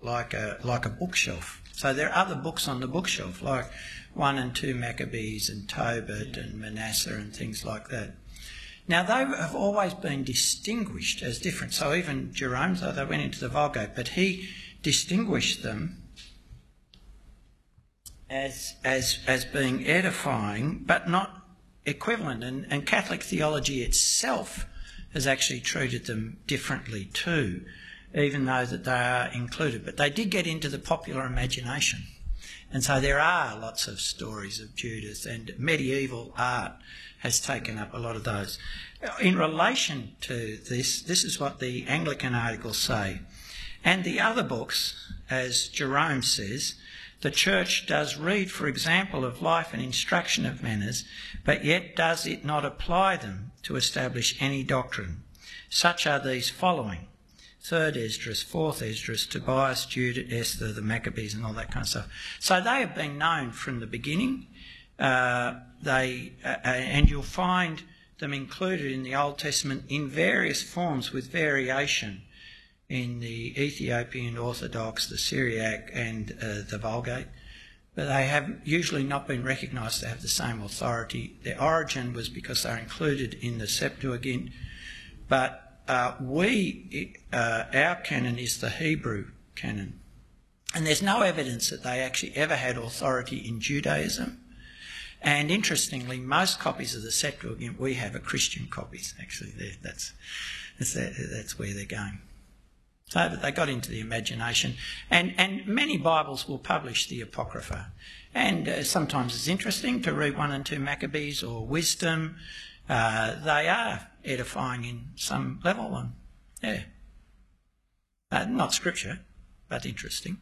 like a, like a bookshelf. So there are other books on the bookshelf, like 1 and 2 Maccabees and Tobit and Manasseh and things like that. Now, they have always been distinguished as different. So even Jerome, though they went into the Vulgate, but he distinguished them as, as, as being edifying, but not equivalent. And, and Catholic theology itself has actually treated them differently too, even though that they are included. But they did get into the popular imagination. And so there are lots of stories of Judas, and medieval art has taken up a lot of those. In relation to this, this is what the Anglican articles say. And the other books, as Jerome says, the Church does read, for example, of life and instruction of manners, but yet does it not apply them to establish any doctrine. Such are these following third Esdras, fourth Esdras, Tobias, Judith, Esther, the Maccabees, and all that kind of stuff. So they have been known from the beginning. Uh, they uh, and you'll find them included in the Old Testament in various forms with variation in the Ethiopian Orthodox, the Syriac, and uh, the Vulgate. But they have usually not been recognised to have the same authority. Their origin was because they're included in the Septuagint, but uh, we, uh, our canon is the Hebrew canon. And there's no evidence that they actually ever had authority in Judaism. And interestingly, most copies of the Septuagint we have are Christian copies. Actually, that's that's, that's where they're going. So they got into the imagination, and and many Bibles will publish the Apocrypha, and uh, sometimes it's interesting to read one and two Maccabees or Wisdom. Uh, they are edifying in some level, and yeah, uh, not scripture, but interesting.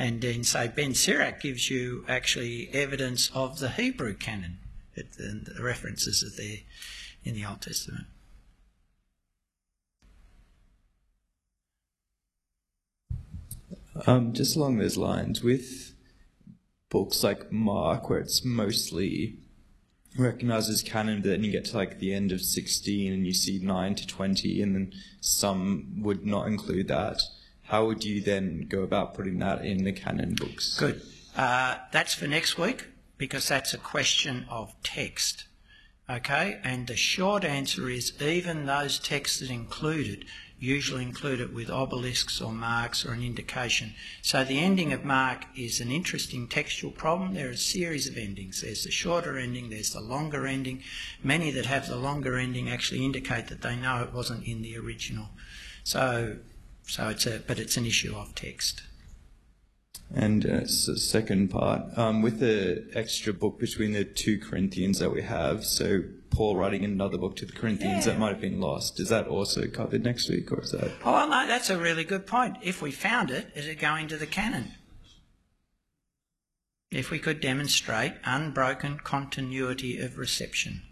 And then, say, Ben Sirach gives you actually evidence of the Hebrew canon. The references are there in the Old Testament. Um, just along those lines, with books like Mark, where it's mostly recognized as canon, but then you get to like the end of 16 and you see 9 to 20, and then some would not include that how would you then go about putting that in the canon books? Good. Uh, that's for next week because that's a question of text. Okay, and the short answer is even those texts that include it usually include it with obelisks or marks or an indication. So the ending of Mark is an interesting textual problem. There are a series of endings. There's the shorter ending, there's the longer ending. Many that have the longer ending actually indicate that they know it wasn't in the original. So so it's a, but it's an issue of text. And uh, so second part, um, with the extra book between the two Corinthians that we have, so Paul writing another book to the Corinthians yeah. that might have been lost, is that also covered next week, or is that? Oh no, that's a really good point. If we found it, is it going to the canon? If we could demonstrate unbroken continuity of reception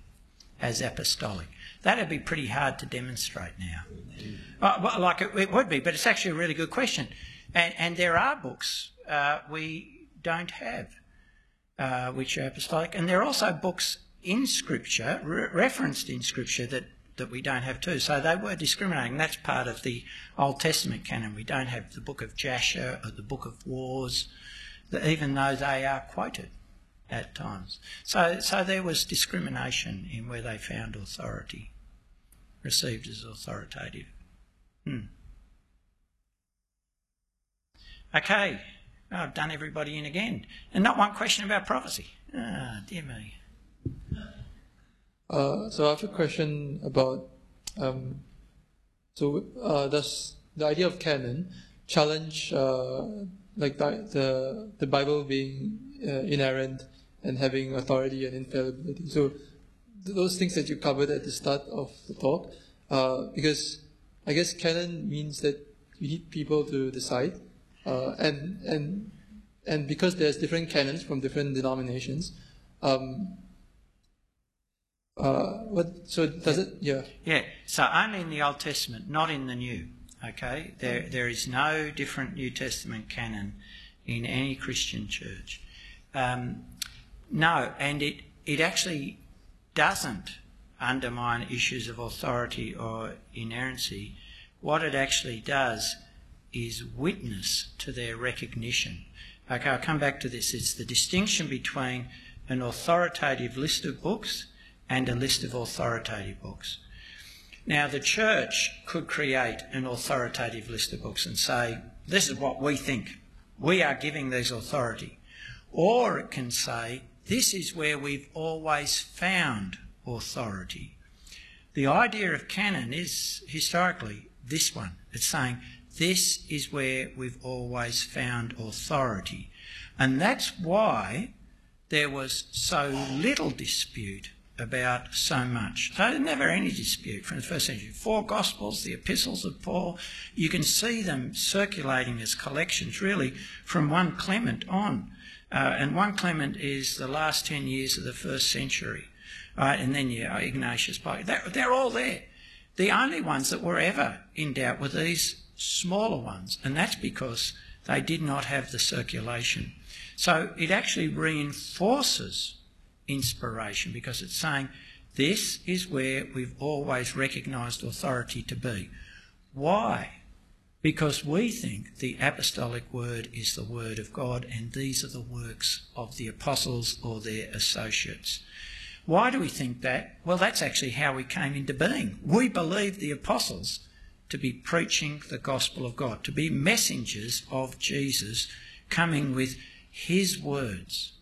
as apostolic. That'd be pretty hard to demonstrate now. Uh, well, like it, it, would be, but it's actually a really good question. And, and there are books uh, we don't have, uh, which are apostolic. And there are also books in Scripture, re- referenced in Scripture, that, that we don't have too. So they were discriminating. That's part of the Old Testament canon. We don't have the book of Jasher or the book of Wars, even though they are quoted at times. So, so there was discrimination in where they found authority, received as authoritative. Hmm. Okay, I've done everybody in again. And not one question about prophecy. Ah, dear me. Uh, so I have a question about um, so uh, does the idea of canon challenge uh, like the, the, the Bible being uh, inerrant and having authority and infallibility. So those things that you covered at the start of the talk, uh, because I guess canon means that you need people to decide, uh, and and and because there's different canons from different denominations. Um, uh, what, so does it? Yeah. Yeah. So only in the Old Testament, not in the New. Okay. There there is no different New Testament canon in any Christian church. Um, no, and it, it actually doesn't undermine issues of authority or inerrancy. What it actually does is witness to their recognition. Okay, I'll come back to this. It's the distinction between an authoritative list of books and a list of authoritative books. Now, the church could create an authoritative list of books and say, this is what we think. We are giving these authority. Or it can say, this is where we've always found authority. The idea of canon is historically this one. It's saying this is where we've always found authority. And that's why there was so little dispute about so much. So never any dispute from the first century. Four Gospels, the epistles of Paul, you can see them circulating as collections really from 1 Clement on. Uh, and 1 Clement is the last 10 years of the first century. Right? And then you Ignatius, they're, they're all there. The only ones that were ever in doubt were these smaller ones, and that's because they did not have the circulation. So it actually reinforces inspiration because it's saying this is where we've always recognised authority to be. Why? Because we think the apostolic word is the word of God and these are the works of the apostles or their associates. Why do we think that? Well, that's actually how we came into being. We believe the apostles to be preaching the gospel of God, to be messengers of Jesus coming with his words.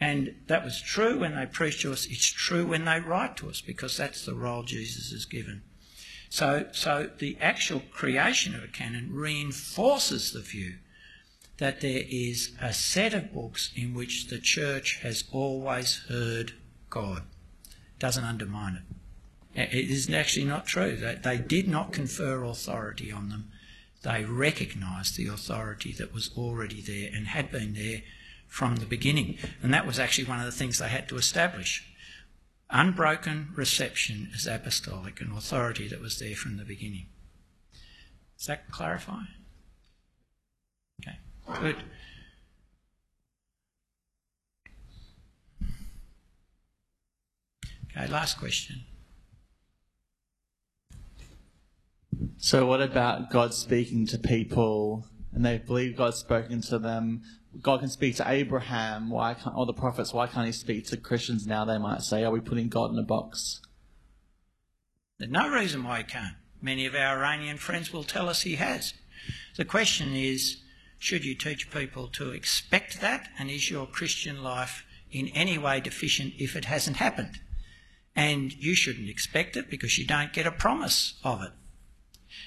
And that was true when they preach to us. It's true when they write to us because that's the role Jesus has given. So, so the actual creation of a canon reinforces the view that there is a set of books in which the church has always heard God. Doesn't undermine it. It is actually not true. They, they did not confer authority on them. They recognised the authority that was already there and had been there from the beginning. And that was actually one of the things they had to establish. Unbroken reception as apostolic, an authority that was there from the beginning. Does that clarify? Okay, good. Okay, last question. So, what about God speaking to people and they believe God's spoken to them? God can speak to Abraham, why can't, or the prophets, why can't he speak to Christians now? They might say, Are we putting God in a box? There's no reason why he can't. Many of our Iranian friends will tell us he has. The question is should you teach people to expect that? And is your Christian life in any way deficient if it hasn't happened? And you shouldn't expect it because you don't get a promise of it.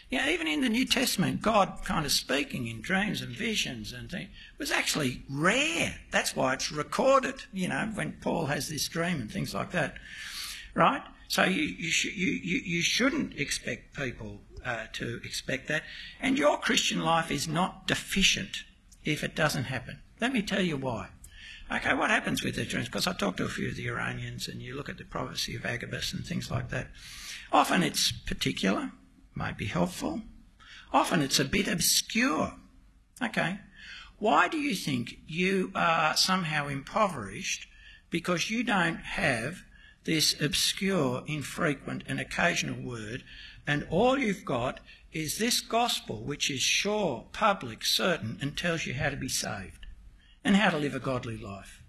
Yeah, even in the New Testament, God kind of speaking in dreams and visions and things was actually rare. That's why it's recorded, you know, when Paul has this dream and things like that. Right? So you, you, sh- you, you, you shouldn't expect people uh, to expect that. And your Christian life is not deficient if it doesn't happen. Let me tell you why. Okay, what happens with the dreams? Because I talked to a few of the Iranians and you look at the prophecy of Agabus and things like that. Often it's particular, might be helpful. Often it's a bit obscure. Okay, why do you think you are somehow impoverished because you don't have this obscure, infrequent, and occasional word, and all you've got is this gospel which is sure, public, certain, and tells you how to be saved and how to live a godly life?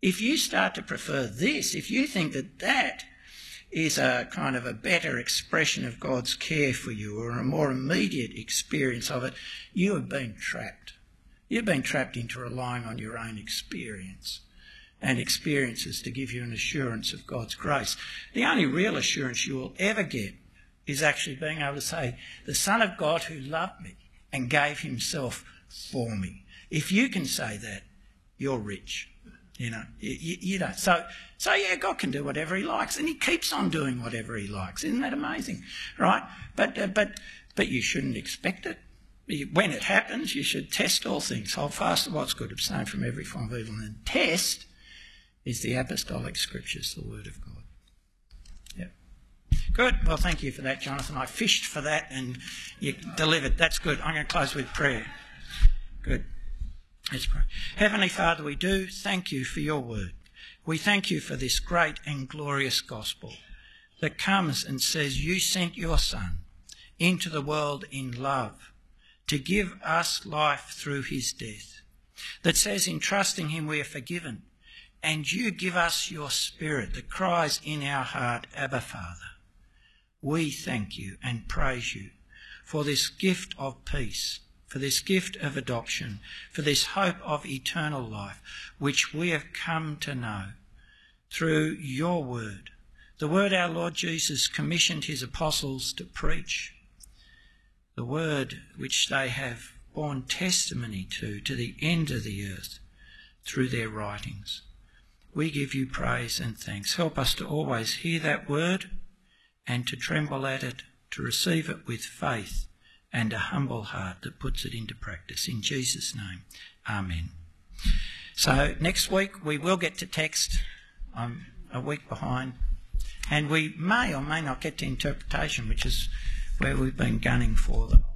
If you start to prefer this, if you think that that is a kind of a better expression of God's care for you or a more immediate experience of it, you have been trapped. You've been trapped into relying on your own experience and experiences to give you an assurance of God's grace. The only real assurance you will ever get is actually being able to say, The Son of God who loved me and gave himself for me. If you can say that, you're rich. You know, you, you. So, so yeah, God can do whatever He likes, and He keeps on doing whatever He likes. Isn't that amazing, right? But, uh, but, but you shouldn't expect it. When it happens, you should test all things, hold fast to what's good, abstain from every form of evil, and test is the apostolic scriptures, the Word of God. Yep. Good. Well, thank you for that, Jonathan. I fished for that, and you delivered. That's good. I'm going to close with prayer. Good. Let's pray. Heavenly Father, we do thank you for your word. We thank you for this great and glorious gospel that comes and says you sent your Son into the world in love to give us life through his death. That says in trusting him we are forgiven and you give us your spirit that cries in our heart, Abba Father. We thank you and praise you for this gift of peace for this gift of adoption, for this hope of eternal life, which we have come to know through your word, the word our Lord Jesus commissioned his apostles to preach, the word which they have borne testimony to to the end of the earth through their writings. We give you praise and thanks. Help us to always hear that word and to tremble at it, to receive it with faith and a humble heart that puts it into practice. In Jesus' name, Amen. So next week we will get to text. I'm a week behind. And we may or may not get to interpretation, which is where we've been gunning for the